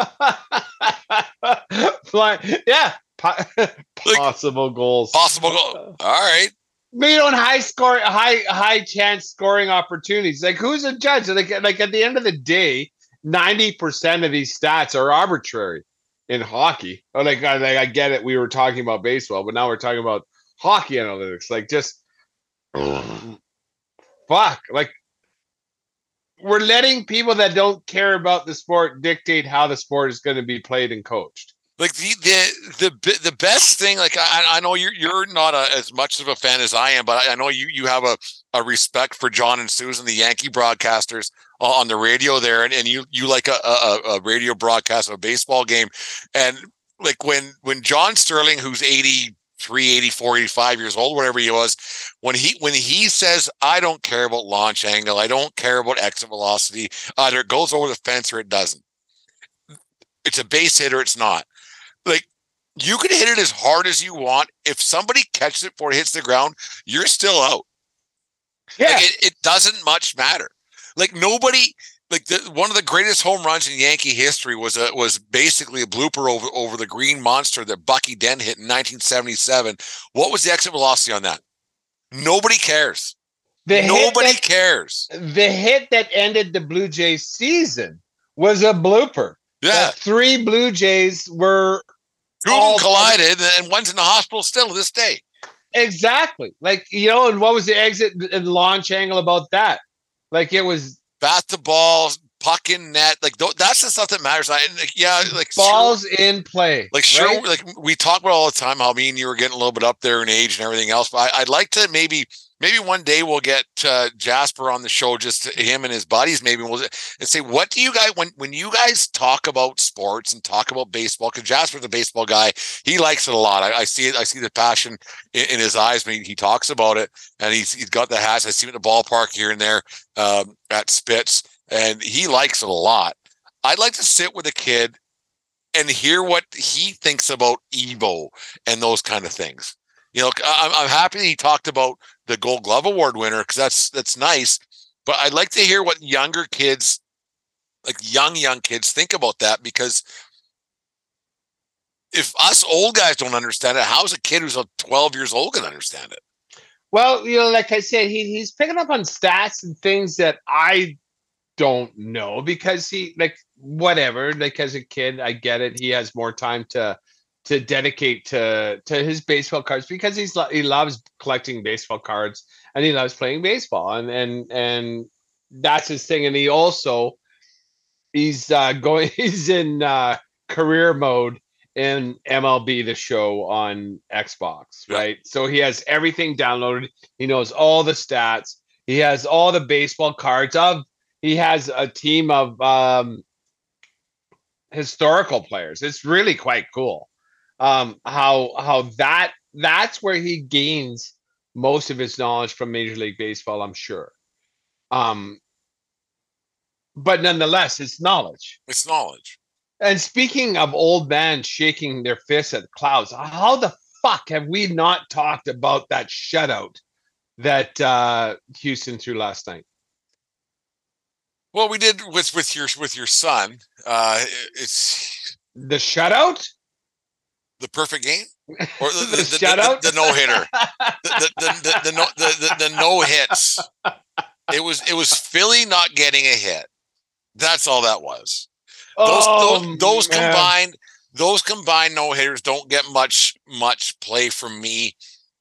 Fly, yeah, po- possible like, goals. Possible goal. All right. But you don't high score, high high chance scoring opportunities. Like who's a judge? Like like at the end of the day, ninety percent of these stats are arbitrary in hockey. Oh, like, like I get it. We were talking about baseball, but now we're talking about hockey analytics. Like just fuck. Like we're letting people that don't care about the sport dictate how the sport is going to be played and coached. Like the the the the best thing, like I, I know you're you're not a, as much of a fan as I am, but I know you you have a, a respect for John and Suzyn, the Yankee broadcasters on the radio there, and, and you you like a, a, a radio broadcast of a baseball game, and like when when John Sterling, who's eighty 384 85 years old whatever he was when he when he says i don't care about launch angle i don't care about exit velocity either it goes over the fence or it doesn't. It's a base hit or it's not. Like you can hit it as hard as you want. If somebody catches it before it hits the ground you're still out. Yeah. like it, it doesn't much matter like nobody like the, one of the greatest home runs in Yankee history was a was basically a blooper over over the green monster that Bucky Dent hit in 1977. What was the exit velocity on that? Nobody cares. The Nobody that, cares. The hit that ended the Blue Jays season was a blooper. Yeah, the three Blue Jays were two all collided, and one's in the hospital still to this day. Exactly. Like you know, and what was the exit and launch angle about that? Like it was bat the ball puck in net. Like th- that's the stuff that matters. I, like, yeah, like balls sure, in play. like sure, right? like we talk about all the time how me and you were getting a little bit up there in age and everything else. But I, I'd like to maybe maybe one day we'll get uh, Jasper on the show, just him and his buddies. Maybe we'll and say, what do you guys when when you guys talk about sports and talk about baseball? Because Jasper's a baseball guy, he likes it a lot. I, I see it. I see the passion in, in his eyes when he, he, talks about it, and he's he's got the hats. I see him at the ballpark here and there um, at Spitz, and he likes it a lot. I'd like to sit with a kid and hear what he thinks about Evo and those kind of things. You know, I'm, I'm happy he talked about the Gold Glove Award winner because that's that's nice. But I'd like to hear what younger kids, like young young kids, think about that because if us old guys don't understand it, how's a kid who's 12 years old to understand it? Well, you know, like I said, he, he's picking up on stats and things that I don't know because he like whatever. Like as a kid, I get it. He has more time to to dedicate to to his baseball cards because he's he loves collecting baseball cards and he loves playing baseball and and and that's his thing. And he also he's uh going he's in uh career mode in MLB the show on Xbox, right? Yeah. So he has everything downloaded. He knows all the stats. He has all the baseball cards of he has a team of um historical players. It's really quite cool. Um how how that that's where he gains most of his knowledge from Major League Baseball, I'm sure. Um but nonetheless, it's knowledge. It's knowledge. And speaking of old men shaking their fists at clouds, how the fuck have we not talked about that shutout that uh, Houston threw last night? Well, we did with with your with your son. Uh, it's the shutout, the perfect game, or the, the, the, the no hitter, the the the, the, no, the, the no hits. It was it was Philly not getting a hit. That's all that was. Those oh, those, combined those combined no hitters don't get much much play from me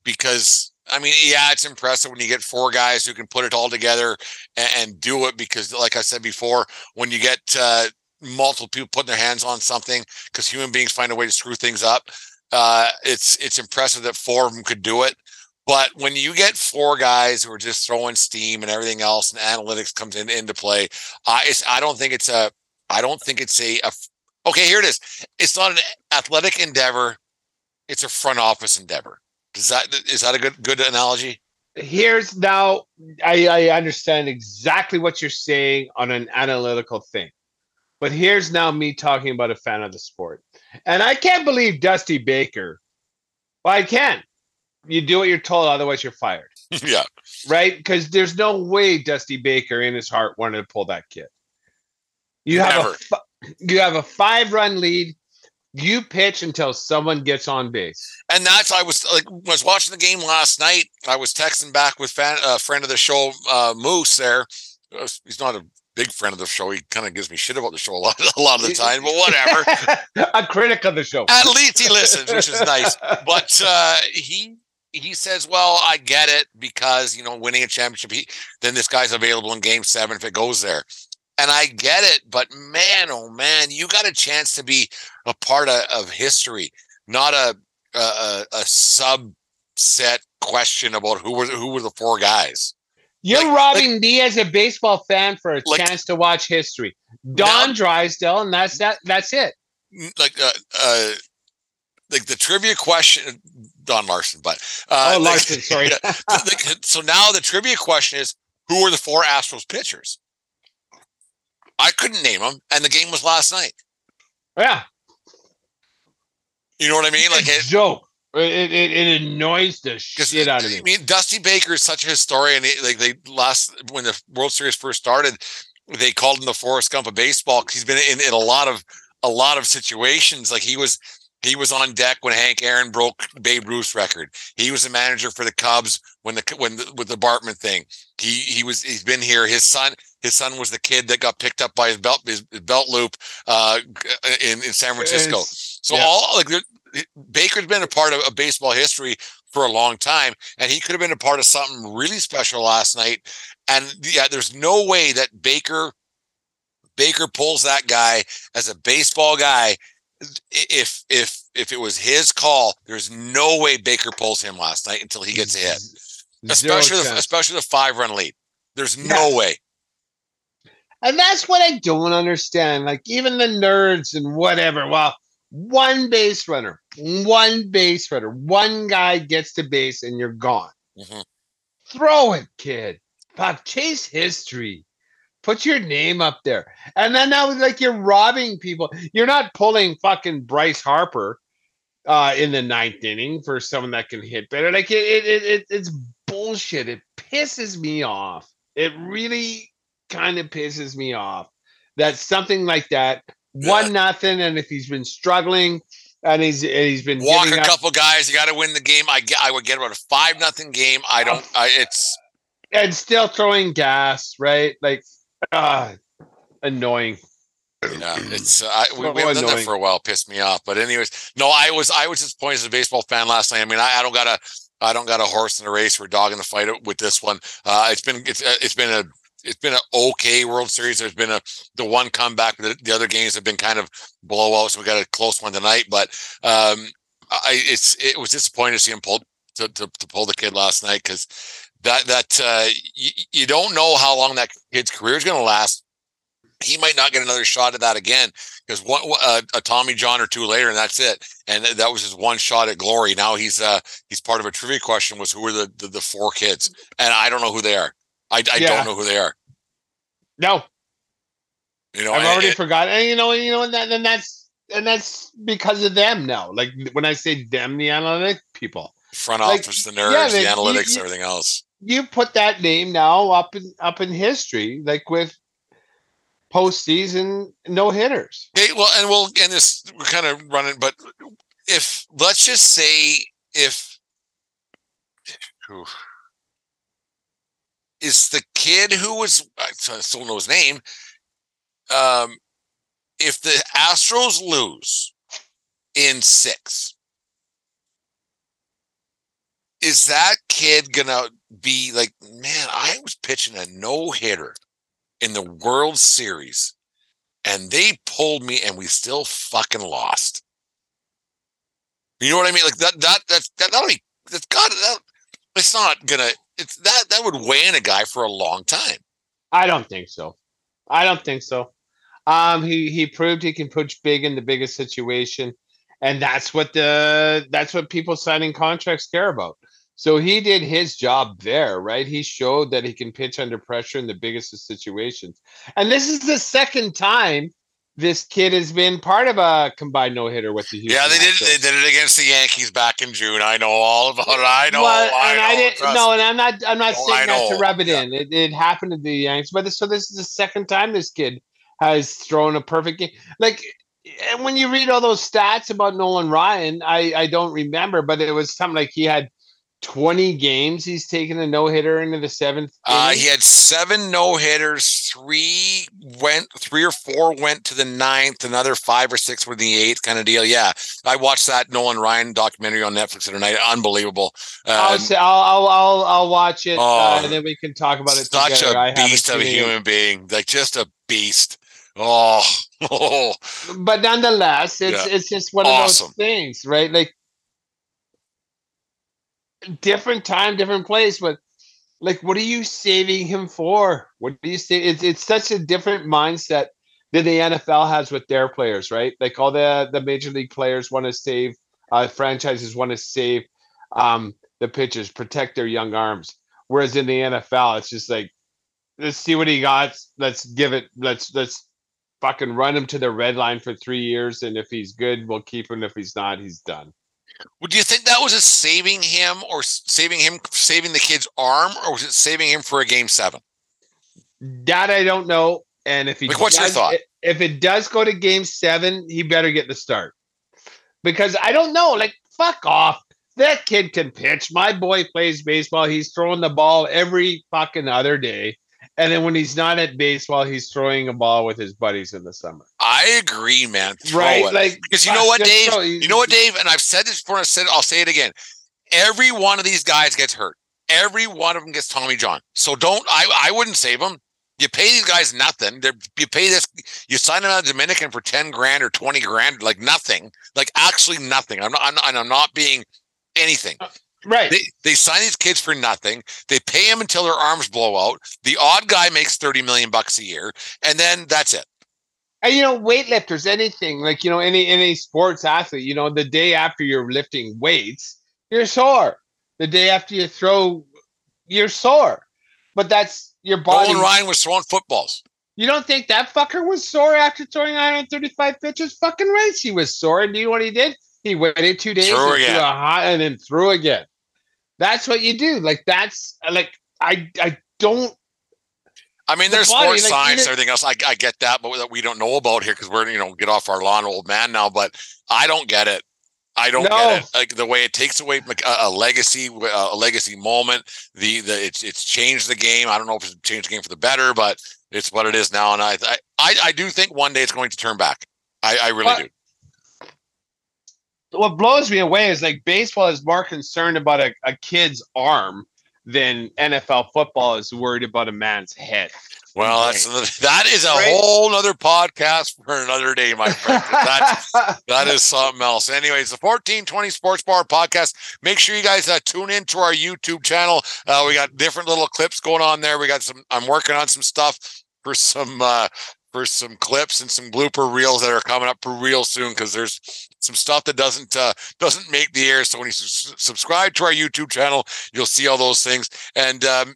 because I mean, yeah, it's impressive when you get four guys who can put it all together and, and do it. Because, like I said before, when you get uh, multiple people putting their hands on something, because human beings find a way to screw things up, uh, it's it's impressive that four of them could do it. But when you get four guys who are just throwing steam and everything else, and analytics comes in, into play, I I don't think it's a I don't think it's a, a okay. Here it is. It's not an athletic endeavor. It's a front office endeavor. Is that is that a good good analogy? Here's now I, I understand exactly what you're saying on an analytical thing. But here's now me talking about a fan of the sport. And I can't believe Dusty Baker. Well, I can. You do what you're told, otherwise you're fired. yeah. Right? Because there's no way Dusty Baker in his heart wanted to pull that kid. You have a you have a five run lead. You pitch until someone gets on base. And that's I was like I was watching the game last night. I was texting back with fan, a uh, friend of the show, uh, Moose. There, uh, he's not a big friend of the show. He kind of gives me shit about the show a lot, a lot of the time, but whatever. a critic of the show. At least he listens, which is nice. But uh, he he says, "Well, I get it because you know winning a championship. He, then this guy's available in Game Seven if it goes there." and I get it, but man, oh man, you got a chance to be a part of, of history, not a, a a subset question about who were who were the four guys. You're like, robbing like, me as a baseball fan for a like, chance to watch history. Don now, Drysdale, and that's that. That's it. Like uh, uh like the trivia question, Don Larsen, but uh, oh Larsen, sorry. so now the trivia question is: Who are the four Astros pitchers? I couldn't name them, and the game was last night. Yeah. You know what I mean? Like a joke. It, it, it annoys the shit out of me. I mean, Dusty Baker is such a historian. Like they last when the World Series first started, they called him the Forrest Gump of baseball because he's been in, in a lot of a lot of situations. Like he was he was on deck when Hank Aaron broke Babe Ruth's record. He was the manager for the Cubs when the when the, with the Bartman thing. He he was he's been here. His son his son was the kid that got picked up by his belt his, belt loop uh, in in San Francisco. So yeah. all like Baker's been a part of, of baseball history for a long time, and he could have been a part of something really special last night. And yeah, there's no way that Baker Baker pulls that guy as a baseball guy, if if if it was his call, there's no way Baker pulls him last night until he gets a hit, especially the, especially the five run lead. There's no way. And that's what I don't understand. Like even the nerds and whatever. Well, one base runner, one base runner, one guy gets to base and you're gone. Mhm. Throw it, kid. Pop, chase history. Put your name up there. And then now like you're robbing people. You're not pulling fucking Bryce Harper uh in the ninth inning for someone that can hit better. Like it, it, it it's bullshit. It pisses me off. It really kind of pisses me off that something like that one nothing and if he's been struggling and he's and he's been Walk a up- couple guys, you got to win the game. I get, I would get about a five nothing game. I don't. I, it's and still throwing gas right like uh annoying Yeah, it's uh, I, we, So we haven't done that for a while. Pissed me off. But anyways, no, I was I was disappointed as a baseball fan last night. I mean, I, I don't got a I don't got a horse in the race or a dog in the fight with this one. Uh, it's been it's uh, it's been a it's been an okay World Series. There's been a the one comeback. The, the other games have been kind of blowouts. We got a close one tonight, but um, I it's it was disappointing to see him pull to, to, to pull the kid last night because that that uh, you, don't know how long that kid's career is going to last he might not get another shot at that again because one uh, a Tommy John or two later, and that's it. And th- that was his one shot at glory. Now he's uh he's part of a trivia question was who are the the, the four kids, and I don't know who they are. I, I Yeah. don't know who they are. no You know, i've already it- forgotten and you know you know and, that, and that's and that's because of them now like when i say them the analytic people front like, office, the nerds, yeah, the analytics, you- everything else. you put that name now up in up in history like with postseason no hitters Okay, well, and we'll and this we're kind of running, but if let's just say if Whew. Is the kid who was I still know his name. Um, if the Astros lose in six, is that kid gonna be like, man? I was pitching a no hitter in the World Series and they pulled me and we still fucking lost. You know what I mean? Like that that that's that that'll be that's got that it's not gonna it's that that would weigh in a guy for a long time. i don't think so. I don't think so. Um he he proved he can push big in the biggest situation and that's what the that's what people signing contracts care about. So he did his job there right? He showed that he can pitch under pressure in the biggest of situations. And this is the second time this kid has been part of a combined no-hitter with the Houston yeah, they did Astros. they did it against the Yankees back in June. I know all about it. I know. Well, I and know. I didn't. No, and I'm not. I'm not saying that to rub it Yeah. in. It, it happened to the Yanks, but this, so this is the second time this kid has thrown a perfect game. Like, and when you read all those stats about Nolan Ryan, I I don't remember, but it was something like he had 20 games. He's taken a no hitter into the seventh. Uh, he had seven no hitters. Three went, three or four went to the ninth. Another five or six were in the eighth, kind of deal. Yeah, I watched that Nolan Ryan documentary on Netflix the other night. Unbelievable. Uh, I'll, I'll, I'll I'll watch it, Oh, uh, and then we can talk about it. such together. I a beast of a it human being, like just a beast. Oh, oh, but nonetheless, it's Yeah. it's just one Awesome. of those things, right? Like different time, different place, but like, what are you saving him for? What do you say? It's it's such a different mindset than the NFL has with their players, right? Like all the the major league players want to save, uh, franchises want to save um, the pitchers, protect their young arms. Whereas in the NFL, it's just like, let's see what he got. Let's give it. Let's let's fucking run him to the red line for three years, and if he's good, we'll keep him. If he's not, he's done. Would you think that was a saving him or saving him, saving the kid's arm, or was it saving him for a game seven? That I don't know. And if he Like, what's your thought? If it does go to game seven, he better get the start. Because I don't know. Like, fuck off. That kid can pitch. My boy plays baseball. He's throwing the ball every fucking other day. And then when he's not at baseball, he's throwing a ball with his buddies in the summer. I agree, man. Throw right? it. Like Because you know what, Dave? throw- You know what, Dave? And I've said this before. I said I'll say it again. Every one of these guys gets hurt. Every one of them gets Tommy John. So don't. I. I wouldn't save them. You pay these guys nothing. They're, you pay this. You sign them out Dominican for ten grand or twenty grand, like nothing, like actually nothing. I'm not. I'm not, I'm not being anything. Uh, Right. They, they sign these kids for nothing. They pay them until their arms blow out. The odd guy makes 30 million bucks a year, and then that's it. And you know, weightlifters, anything like you know, any any sports athlete, you know, the day after you're lifting weights, you're sore. The day after you throw, you're sore. But that's your body. Nolan Ryan was throwing footballs. You don't think that fucker was sore after throwing 135 pitches? Fucking right, he was sore. And do you know what he did? He waited two days Threw and, threw hot, and then threw again. That's what you do. Like that's like I I don't I mean, The there's body, sports like, science, even- everything else. I, I get that, but that we don't know about here because we're you know get off our lawn, old man now. But I don't get it. I don't No. get it. Like the way it takes away a, a legacy, a legacy moment. The the it's it's changed the game. I don't know if it's changed the game for the better, but it's what it is now. And I I I, I do think one day it's going to turn back. I, I really But- do. What blows me away is like baseball is more concerned about a, a kid's arm than NFL football is worried about a man's head. Well, that's that is a Right. whole nother podcast for another day, my friend. That that is something else. Anyways, the 1420 Sports Bar podcast. Make sure you guys uh, tune in to our YouTube channel. Uh, we got different little clips going on there. We got some. I'm working on some stuff for some uh, for some clips and some blooper reels that are coming up for real soon because there's some stuff that doesn't uh, doesn't make the air. So when you s- subscribe to our YouTube channel, you'll see all those things. And um,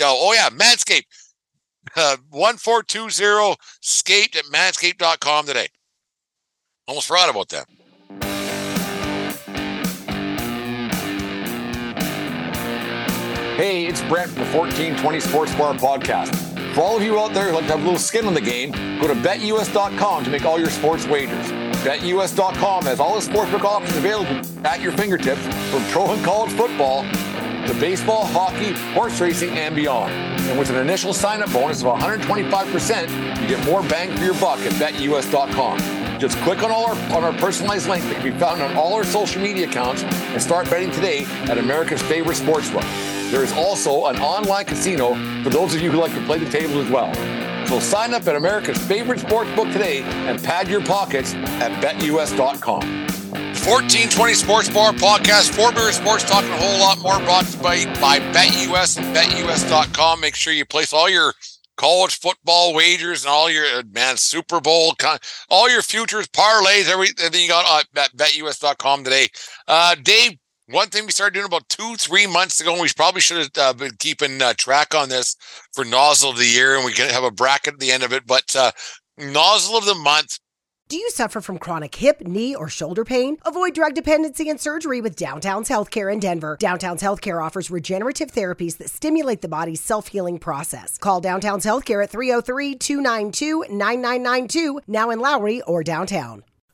oh, oh yeah, Manscaped. Uh, 1420 skate at manscaped.com today. Almost forgot about that. Hey, it's Brent from the 1420 Sports Bar Podcast. For all of you out there who like to have a little skin in the game, go to betus.com to make all your sports wagers. BetUS.com has all the sportsbook options available at your fingertips from pro and college football to baseball, hockey, horse racing, and beyond. And with an initial sign-up bonus of 125%, you get more bang for your buck at BetUS.com. Just click on all our on our personalized link that can be found on all our social media accounts and start betting today at America's favorite sportsbook. There is also an online casino for those of you who like to play the table as well. So sign up at America's favorite sports book today and pad your pockets at betus.com. 1420 Sports Bar Podcast, Four Beer Sports Talking a whole lot more brought to you by, by BetUS and BetUS.com. Make sure you place all your college football wagers and all your, uh, man, Super Bowl, all your futures, parlays, everything you got uh, at BetUS.com today. Uh, Dave, one thing we started doing about two, three months ago, and we probably should have uh, been keeping uh, track on this for Nozzle of the Year, and we can have a bracket at the end of it. But uh, Nozzle of the Month, Do you suffer from chronic hip, knee, or shoulder pain? Avoid drug dependency and surgery with Downtown's Healthcare in Denver. Downtown's Healthcare offers regenerative therapies that stimulate the body's self healing process. Call Downtown's Healthcare at 303 292 9992, now in Lowry or downtown.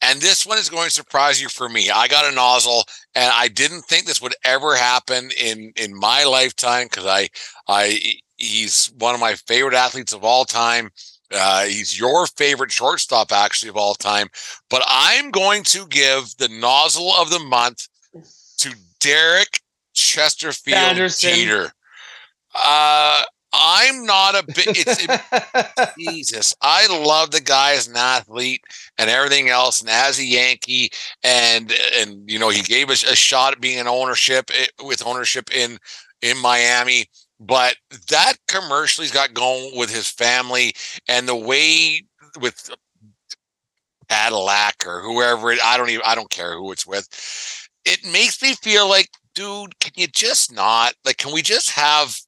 And this one is going to surprise you for me. I got a nozzle, and I didn't think this would ever happen in in my lifetime because I I he's one of my favorite athletes of all time. Uh, he's your favorite shortstop actually of all time. But I'm going to give the nozzle of the month to Derek Chesterfield Anderson. Jeter. Uh, I'm not a bit. It's it, Jesus, I love the guy as an athlete and everything else, and as a Yankee, and and you know he gave us a shot at being an ownership eh, with ownership in in Miami. But that commercial he's got going with his family and the way with Cadillac or whoever it, I don't even I don't care who it's with. It makes me feel like, dude, can you just not like? Can we just have?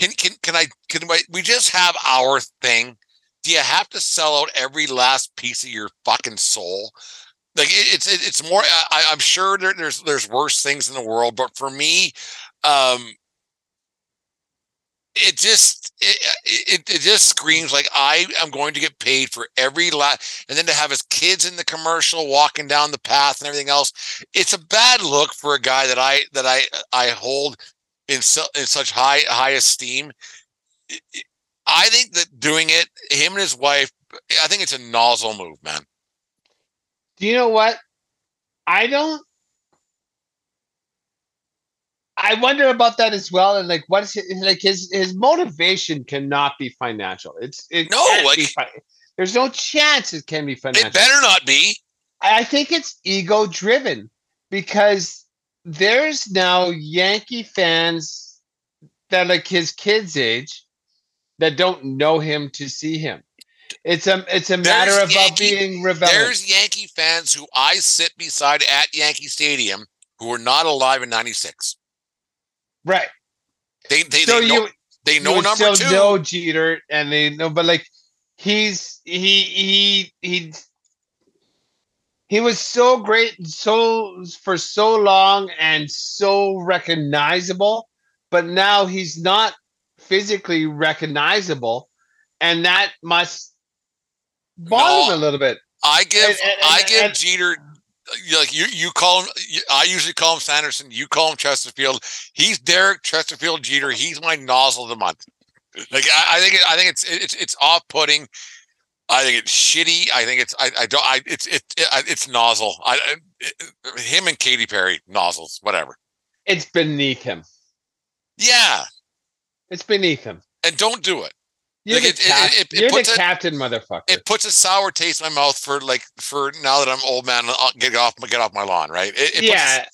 Can can can I can we just have our thing? Do you have to sell out every last piece of your fucking soul? Like it, it's it, it's more. I, I'm sure there, there's there's worse things in the world, but for me, um, it just it, it, it just screams like I am going to get paid for every lot, and then to have his kids in the commercial walking down the path and everything else. It's a bad look for a guy that I that I I hold in so, in such high high esteem. I think that doing it, him and his wife, I think it's a nozzle move, man. Do you know what? I don't I wonder about that as well. And like, what is his, like his his motivation cannot be financial. It's it no like fi- there's no chance it can be financial. It better not be. I think it's ego driven because there's now Yankee fans that like his kids' age that don't know him to see him. It's a it's a matter there's of Yankee, being rebellious. There's Yankee fans who I sit beside at Yankee Stadium who were not alive in '96. Right. They they, so they know you, they know number still two. know Jeter and they know, but like he's he he he he was so great so for so long and so recognizable, but now he's not physically recognizable, and that must bother no, him a little bit. I give and, and, I give and, Jeter like you you call him I usually call him Sanderson, you call him Chesterfield. He's Derek Chesterfield Jeter. He's my nozzle of the month. Like I, I think it, I think it's it's it's off putting. I think it's shitty. I think it's I, I don't I it's it, it it's nozzle. I it, him and Katy Perry nozzles whatever. It's beneath him. Yeah, it's beneath him. And don't do it. You're, like the, it, cap- it, you're the captain, motherfucker. It puts a sour taste in my mouth for like for now that I'm old man. I'll get off my get off my lawn, right? yeah.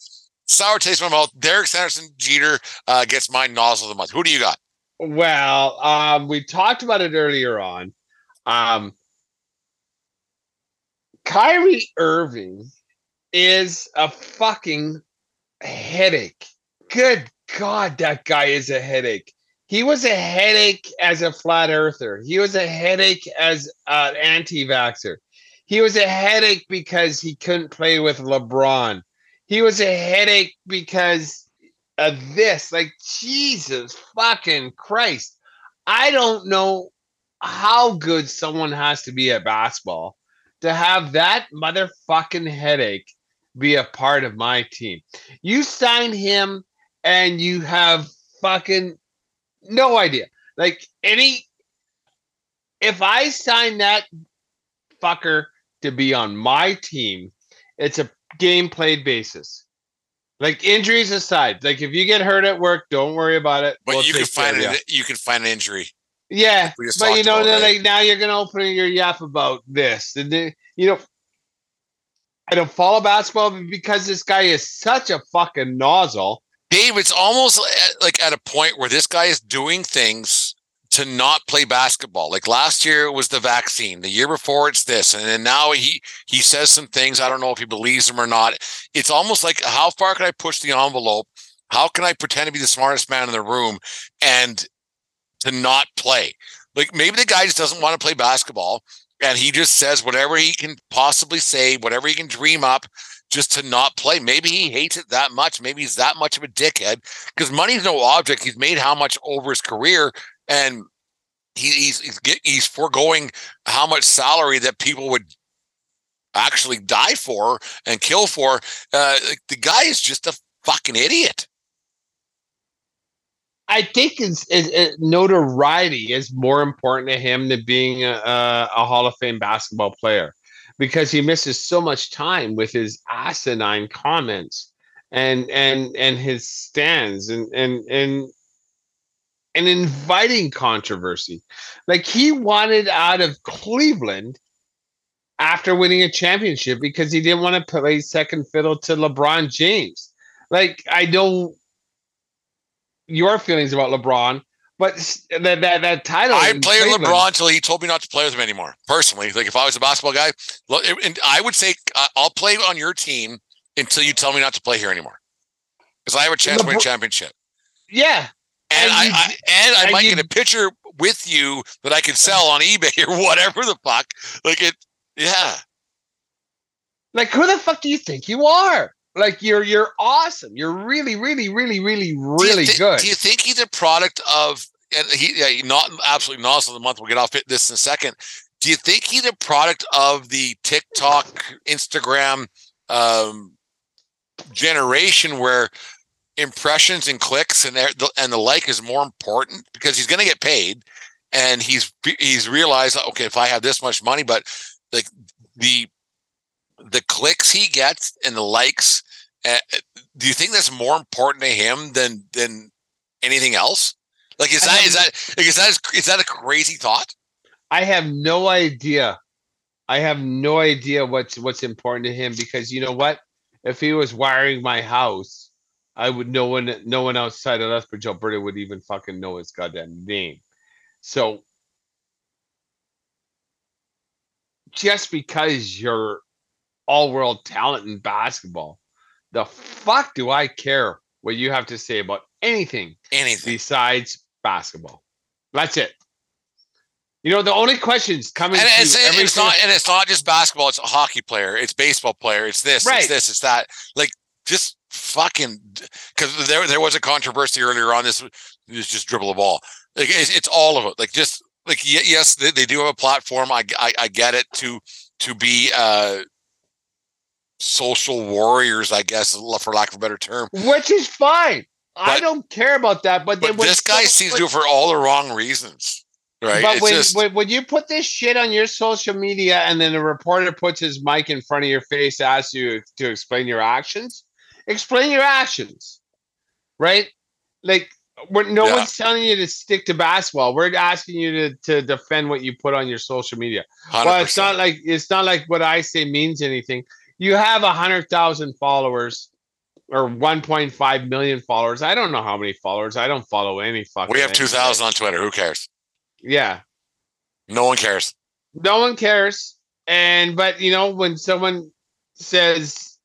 sour taste in my mouth. Derek Sanderson Jeter uh, gets my nozzle of the month. Who do you got? Well, um, we talked about it earlier on. Um, Kyrie Irving is a fucking headache. Good God, that guy is a headache he was a headache as a flat earther. He was a headache as an anti-vaxxer. He was a headache because he couldn't play with LeBron. He was a headache because of this. Like Jesus fucking Christ. I don't know how good someone has to be at basketball to have that motherfucking headache be a part of my team. You sign him and you have fucking no idea. Like any, if I sign that fucker to be on my team, it's a game played basis. Like injuries aside, like if you get hurt at work, don't worry about it. But we'll you can find it. You. you can find an injury. Yeah, but you know, like now you're gonna open your yap about this, and then, you know, I don't follow basketball because this guy is such a fucking nozzle. Dave, it's almost uh, like at a point where this guy is doing things to not play basketball. Like last year it was the vaccine. The year before it's this. And then now he he says some things. I don't know if he believes them or not. It's almost like how far can I push the envelope? How can I pretend to be the smartest man in the room and to not play? Like maybe the guy just doesn't want to play basketball and he just says whatever he can possibly say, whatever he can dream up just to not play. Maybe he hates it that much. Maybe he's that much of a dickhead because money's no object. He's made how much over his career, and he, he's he's he's foregoing how much salary that people would actually die for and kill for. Uh, the guy is just a fucking idiot. I think his, notoriety is more important to him than being a, a Hall of Fame basketball player because he misses so much time with his asinine comments and and and his stands and and and and inviting controversy. Like he wanted out of Cleveland after winning a championship because he didn't want to play second fiddle to LeBron James. Like I don't your feelings about LeBron, but that that, that title. I played Cleveland, LeBron until he told me not to play with him anymore. Personally, like if I was a basketball guy, look and I would say uh, I'll play on your team until you tell me not to play here anymore, because I have a chance LeBron, to win a championship. Yeah, and, and I, I, and I might get a picture with you that I could sell on eBay or whatever the fuck. Like it, yeah. Like who the fuck do you think you are? Like you're you're awesome. You're really, really, really, really, really th- good. Do you think he's a product of and he, yeah, he not absolutely not of the month. We'll get off this in a second. Do you think he's a product of the TikTok, Instagram um, generation where impressions and clicks and the, and the like is more important because he's going to get paid, and he's he's realized okay if I have this much money, but like the the clicks he gets and the likes, uh, do you think that's more important to him than than anything else? Like is that is that like, is that is that a crazy thought? I have no idea. I have no idea what's what's important to him because you know what? If he was wiring my house, I would no one no one outside of Lethbridge, Alberta would even fucking know his goddamn name. So just because you're all world talent in basketball, the fuck do I care what you have to say about anything, anything besides basketball? That's it. You know, the only questions coming and it's, it's not and it's not just basketball, it's a hockey player, it's baseball player, it's this, right. it's this, it's that. Like just fucking because there there was a controversy earlier on this is just dribble the ball. Like it's, it's all of it. Like just like yes, they, they do have a platform. I, I I get it to to be uh social warriors, I guess, for lack of a better term. Which is fine. But, I don't care about that. But, but this guy seems to do it for all the wrong reasons. Right. But when, just... when, when you put this shit on your social media and then a reporter puts his mic in front of your face, asks you to explain your actions, explain your actions. Right? Like we're, no yeah. one's telling you to stick to basketball. We're asking you to, to defend what you put on your social media. 100%. But it's not like it's not like what I say means anything you have a hundred thousand followers or 1.5 million followers. I don't know how many followers. I don't follow any fucking. We have 2,000 on Twitter. Who cares? Yeah. No one cares. No one cares. And but you know when someone says,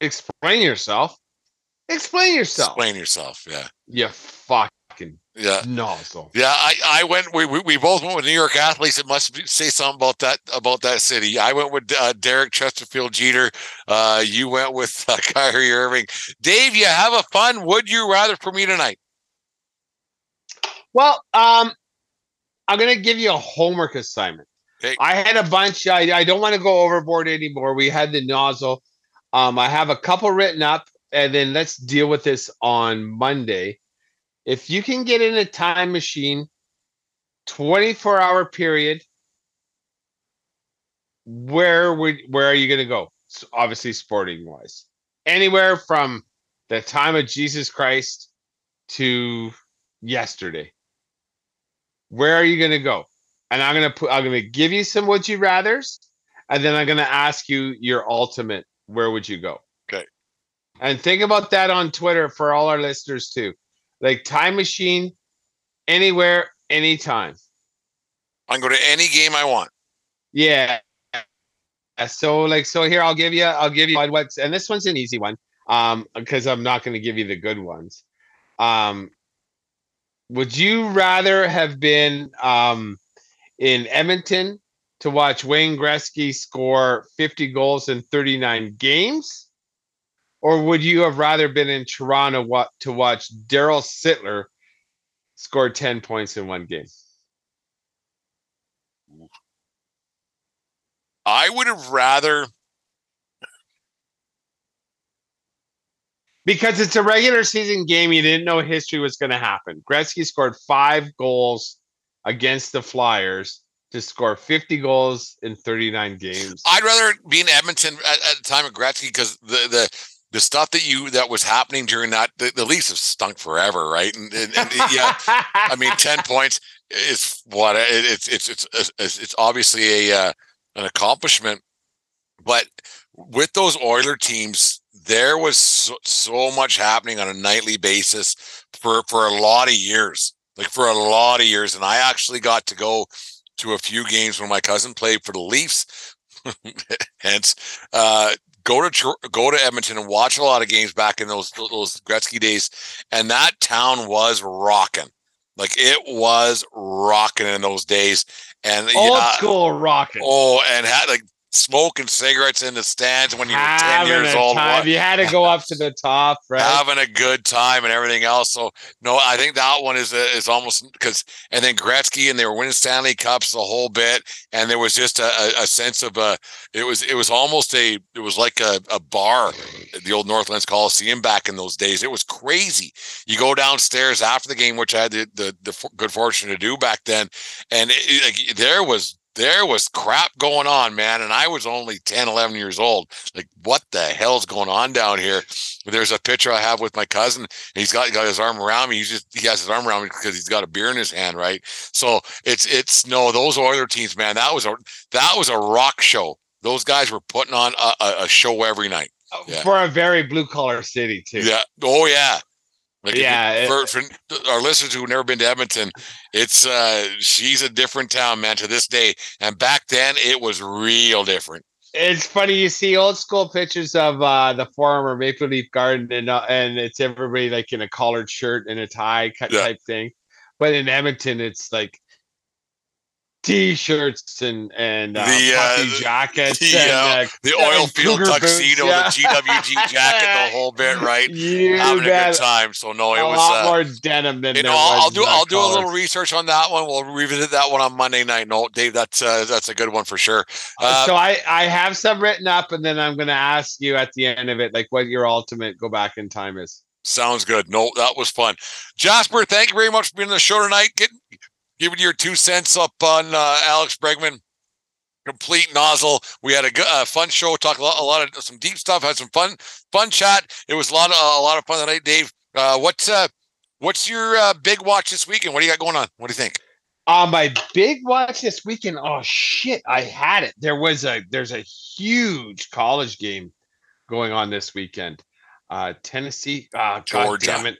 "Explain yourself," explain yourself. Explain yourself. Yeah. You fuck yeah No. nozzle. Yeah, I, I went. We, we, we both went with New York athletes. It must be, say something about that about that city. I went with uh, Derek Chesterfield Jeter. Uh, you went with uh, Kyrie Irving. Dave, you have a fun. Would you rather for me tonight? Well, um, I'm gonna give you a homework assignment. Okay. I had a bunch. I, I don't want to go overboard anymore. We had the nozzle. Um, I have a couple written up, and then let's deal with this on Monday if you can get in a time machine 24 hour period where would where are you going to go? So obviously sporting wise. Anywhere from the time of jesus christ to yesterday. Where are you going to go? And i'm going to put i'm going to give you some would you rathers and then i'm going to ask you your ultimate where would you go? Okay. And think about that on twitter for all our listeners too like time machine, anywhere, anytime. I can go to any game I want. Yeah. So like so here I'll give you I'll give you what's and this one's an easy one um because I'm not going to give you the good ones. Um would you rather have been um in Edmonton to watch Wayne Gretzky score 50 goals in 39 games or would you have rather been in Toronto what, to watch Darryl Sittler score 10 points in one game? I would have rather. Because it's a regular season game, you didn't know history was going to happen. Gretzky scored five goals against the Flyers to score 50 goals in 39 games. I'd rather be in Edmonton at, at the time of Gretzky because the the the stuff that you that was happening during that the, the Leafs have stunk forever, right? And, and, and yeah, I mean, ten points is what it, it's, it's it's it's it's obviously a uh, an accomplishment, but with those Oiler teams, there was so, so much happening on a nightly basis for for a lot of years, like for a lot of years, and I actually got to go to a few games when my cousin played for the Leafs. Hence, uh, go to go to Edmonton and watch a lot of games back in those those Gretzky days, and that town was rocking. Like it was rocking in those days, and old uh, school rocking. Oh, and had like smoking cigarettes in the stands when you were 10 years old. time. You had to go up to the top, right? having a good time and everything else. So no, I think that one is uh, is almost because and then Gretzky and they were winning Stanley Cups the whole bit, and there was just a, a, a sense of a it was it was almost a it was like a, a bar at the old Northlands Coliseum back in those days. It was crazy. You go downstairs after the game, which I had the the, the good fortune to do back then, and it, it- like, there was. There was crap going on, man, and I was only 10, 11 years old. Like, what the hell's going on down here? There's a picture I have with my cousin. And he's got got his arm around me. He's just he has his arm around me because he's got a beer in his hand, right? So it's it's no those Oiler teams, man. That was a that was a rock show. Those guys were putting on a, a, a show every night. Oh, yeah. For a very blue collar city, too. Yeah. Oh yeah. Like if you- Yeah, it- for, for our listeners who've never been to Edmonton, it's uh she's a different town, man, to this day. And back then it was real different. It's funny you see old school pictures of uh, the former Maple Leaf Garden, and uh, and it's everybody like in a collared shirt and a tie cut Yeah. type thing. But in Edmonton, it's like t-shirts and and uh, The, uh, jackets, the, and, uh, uh, The oil field cougar boots, tuxedo, yeah. the GWG jacket, the whole bit, right? You Having a good time. So no, it a was lot uh, more denim than you know, I'll, I'll do I'll do a little research on that one. We'll revisit that one on Monday night. No, Dave, that's uh, that's a good one for sure. Uh, so I I have some written up, and then I'm going to ask you at the end of it, like what your ultimate go back in time is. Sounds good. No, that was fun. Jasper, thank you very much for being on the show tonight. Get, giving your two cents up on uh, Alex Bregman. Complete nozzle. We had a good, uh, fun show. Talked a lot, a lot of some deep stuff. Had some fun, fun chat. It was a lot of a lot of fun tonight, Dave. Uh, what's uh, what's your uh, big watch this weekend? What do you got going on? What do you think? Uh, my big watch this weekend. Oh shit, I had it. There was a there's a huge college game going on this weekend. Uh, Tennessee, uh, Georgia. God damn it.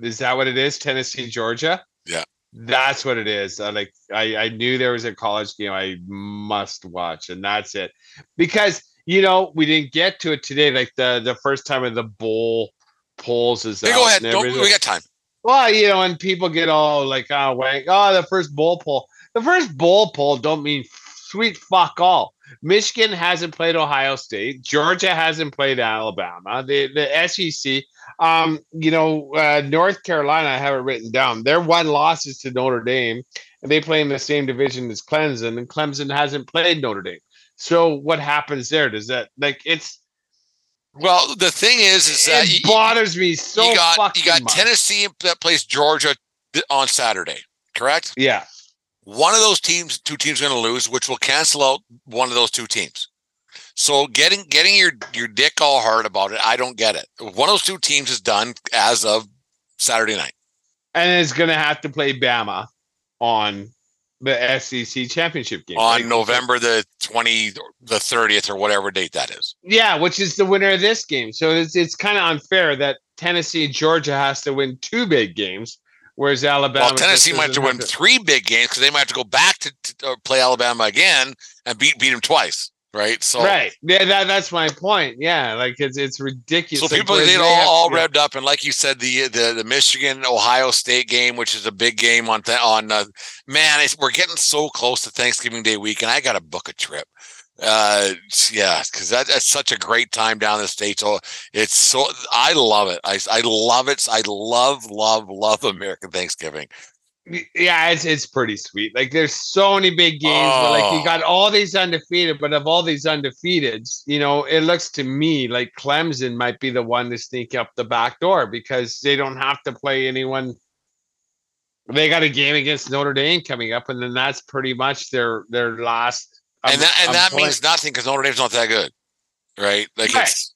Is that what it is? Tennessee, Georgia. That's what it is. I like I, I knew there was a college game I must watch, and that's it. Because you know we didn't get to it today. Like the the first time of the bowl polls is Hey, go ahead. Don't, we got time. Well, you know, and people get all like, oh, wank, oh, the first bowl poll. The first bowl poll don't mean sweet fuck all. Michigan hasn't played Ohio State. Georgia hasn't played Alabama. The the SEC, um, you know, uh, North Carolina, I have it written down. Their one loss is to Notre Dame, and they play in the same division as Clemson, and Clemson hasn't played Notre Dame. So what happens there? Does that like it's Well, the thing is, is that it you, bothers me so you got you got much. Tennessee that plays Georgia on Saturday, correct? Yeah. One of those teams, two teams, going to lose, which will cancel out one of those two teams. So getting getting your your dick all hard about it, I don't get it. One of those two teams is done as of Saturday night. and it's gonna have to play Bama on the SEC championship game on right? November the twenty, the thirtieth, or whatever date that is. Yeah, which is the winner of this game. So it's it's kind of unfair that Tennessee and Georgia has to win two big games, whereas Alabama. Well, Tennessee might have to win three big games because they might have to go back to, to uh, play Alabama again and beat beat them twice, right? So Right. Yeah, that, that's my point. Yeah, like it's it's ridiculous. So people get all, all revved up, and like you said, the the, the Michigan Ohio State game, which is a big game on th- on uh, man, it's, we're getting so close to Thanksgiving Day week, and I got to book a trip. Uh, yeah, because that, that's such a great time down in the states. So it's so I love it. I I love it. I love love love American Thanksgiving. Yeah, it's it's pretty sweet. Like there's so many big games, but like Oh. you got all these undefeated, but of all these undefeateds, you know, it looks to me like Clemson might be the one to sneak up the back door because they don't have to play anyone. They got a game against Notre Dame coming up, and then that's pretty much their their last. And I'm- that and I'm that playing- means nothing because Notre Dame's not that good, right? Like Right. it's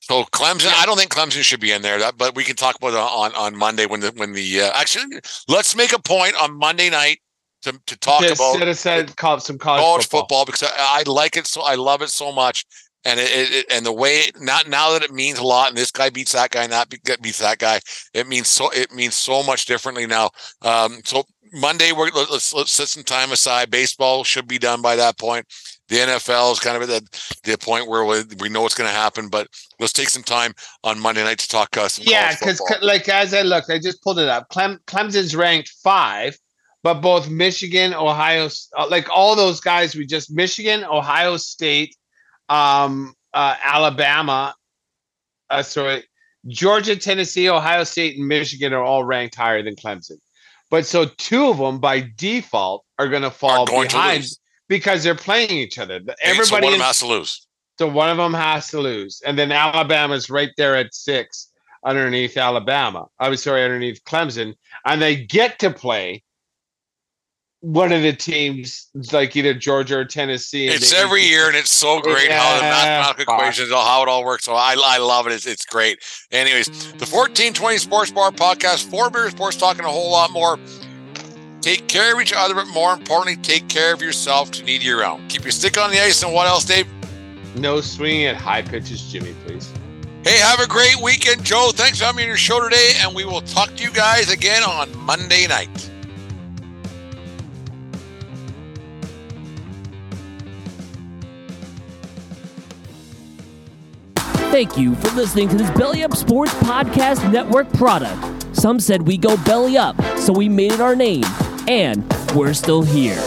so Clemson. I don't think Clemson should be in there, that, but we can talk about it on on Monday when the when the uh, actually let's make a point on Monday night to to talk to about set aside some college, college football. football, because I, I like it so I love it so much. And it, it, it- and the way not now that it means a lot, and this guy beats that guy, not that be- beats that guy. It means so it means so much differently now. Um, so Monday we're let- let's let's set some time aside. Baseball should be done by that point. The NFL is kind of at the, the point where we, we know what's going to happen, but let's take some time on Monday night to talk uh, Yeah, because like as I looked, I just pulled it up. Clem, Clemson's ranked five, but both Michigan, Ohio, uh, like all those guys, we just Michigan, Ohio State, um, uh, Alabama, uh, sorry, Georgia, Tennessee, Ohio State, and Michigan are all ranked higher than Clemson. But so two of them by default are going to fall behind because they're playing each other. Everybody so one is, of them has to lose. So one of them has to lose, and then Alabama's right there at six underneath Alabama. I was sorry, underneath Clemson, and they get to play one of the teams like either Georgia or Tennessee. It's every year, and it's so great yeah. how the mathematical equations, how it all works. So I, I love it. It's, it's great. Anyways, the 1420 Sports Bar podcast, four beer sports talking a whole lot more. Take care of each other, but more importantly, take care of yourself to need your own. Keep your stick on the ice, and what else, Dave? No swinging at high pitches, Jimmy, please. Hey, have a great weekend, Joe. Thanks for having me on your show today, and we will talk to you guys again on Monday night. Thank you for listening to this Belly Up Sports Podcast Network product. Some said we go belly up, so we made it our name, and we're still here.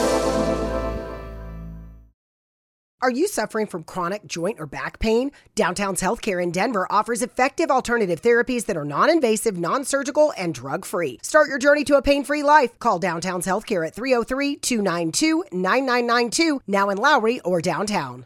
Are you suffering from chronic joint or back pain? Downtown's Healthcare in Denver offers effective alternative therapies that are non invasive, non surgical, and drug free. Start your journey to a pain free life. Call Downtown's Healthcare at 303 292 9992, now in Lowry or downtown.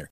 Center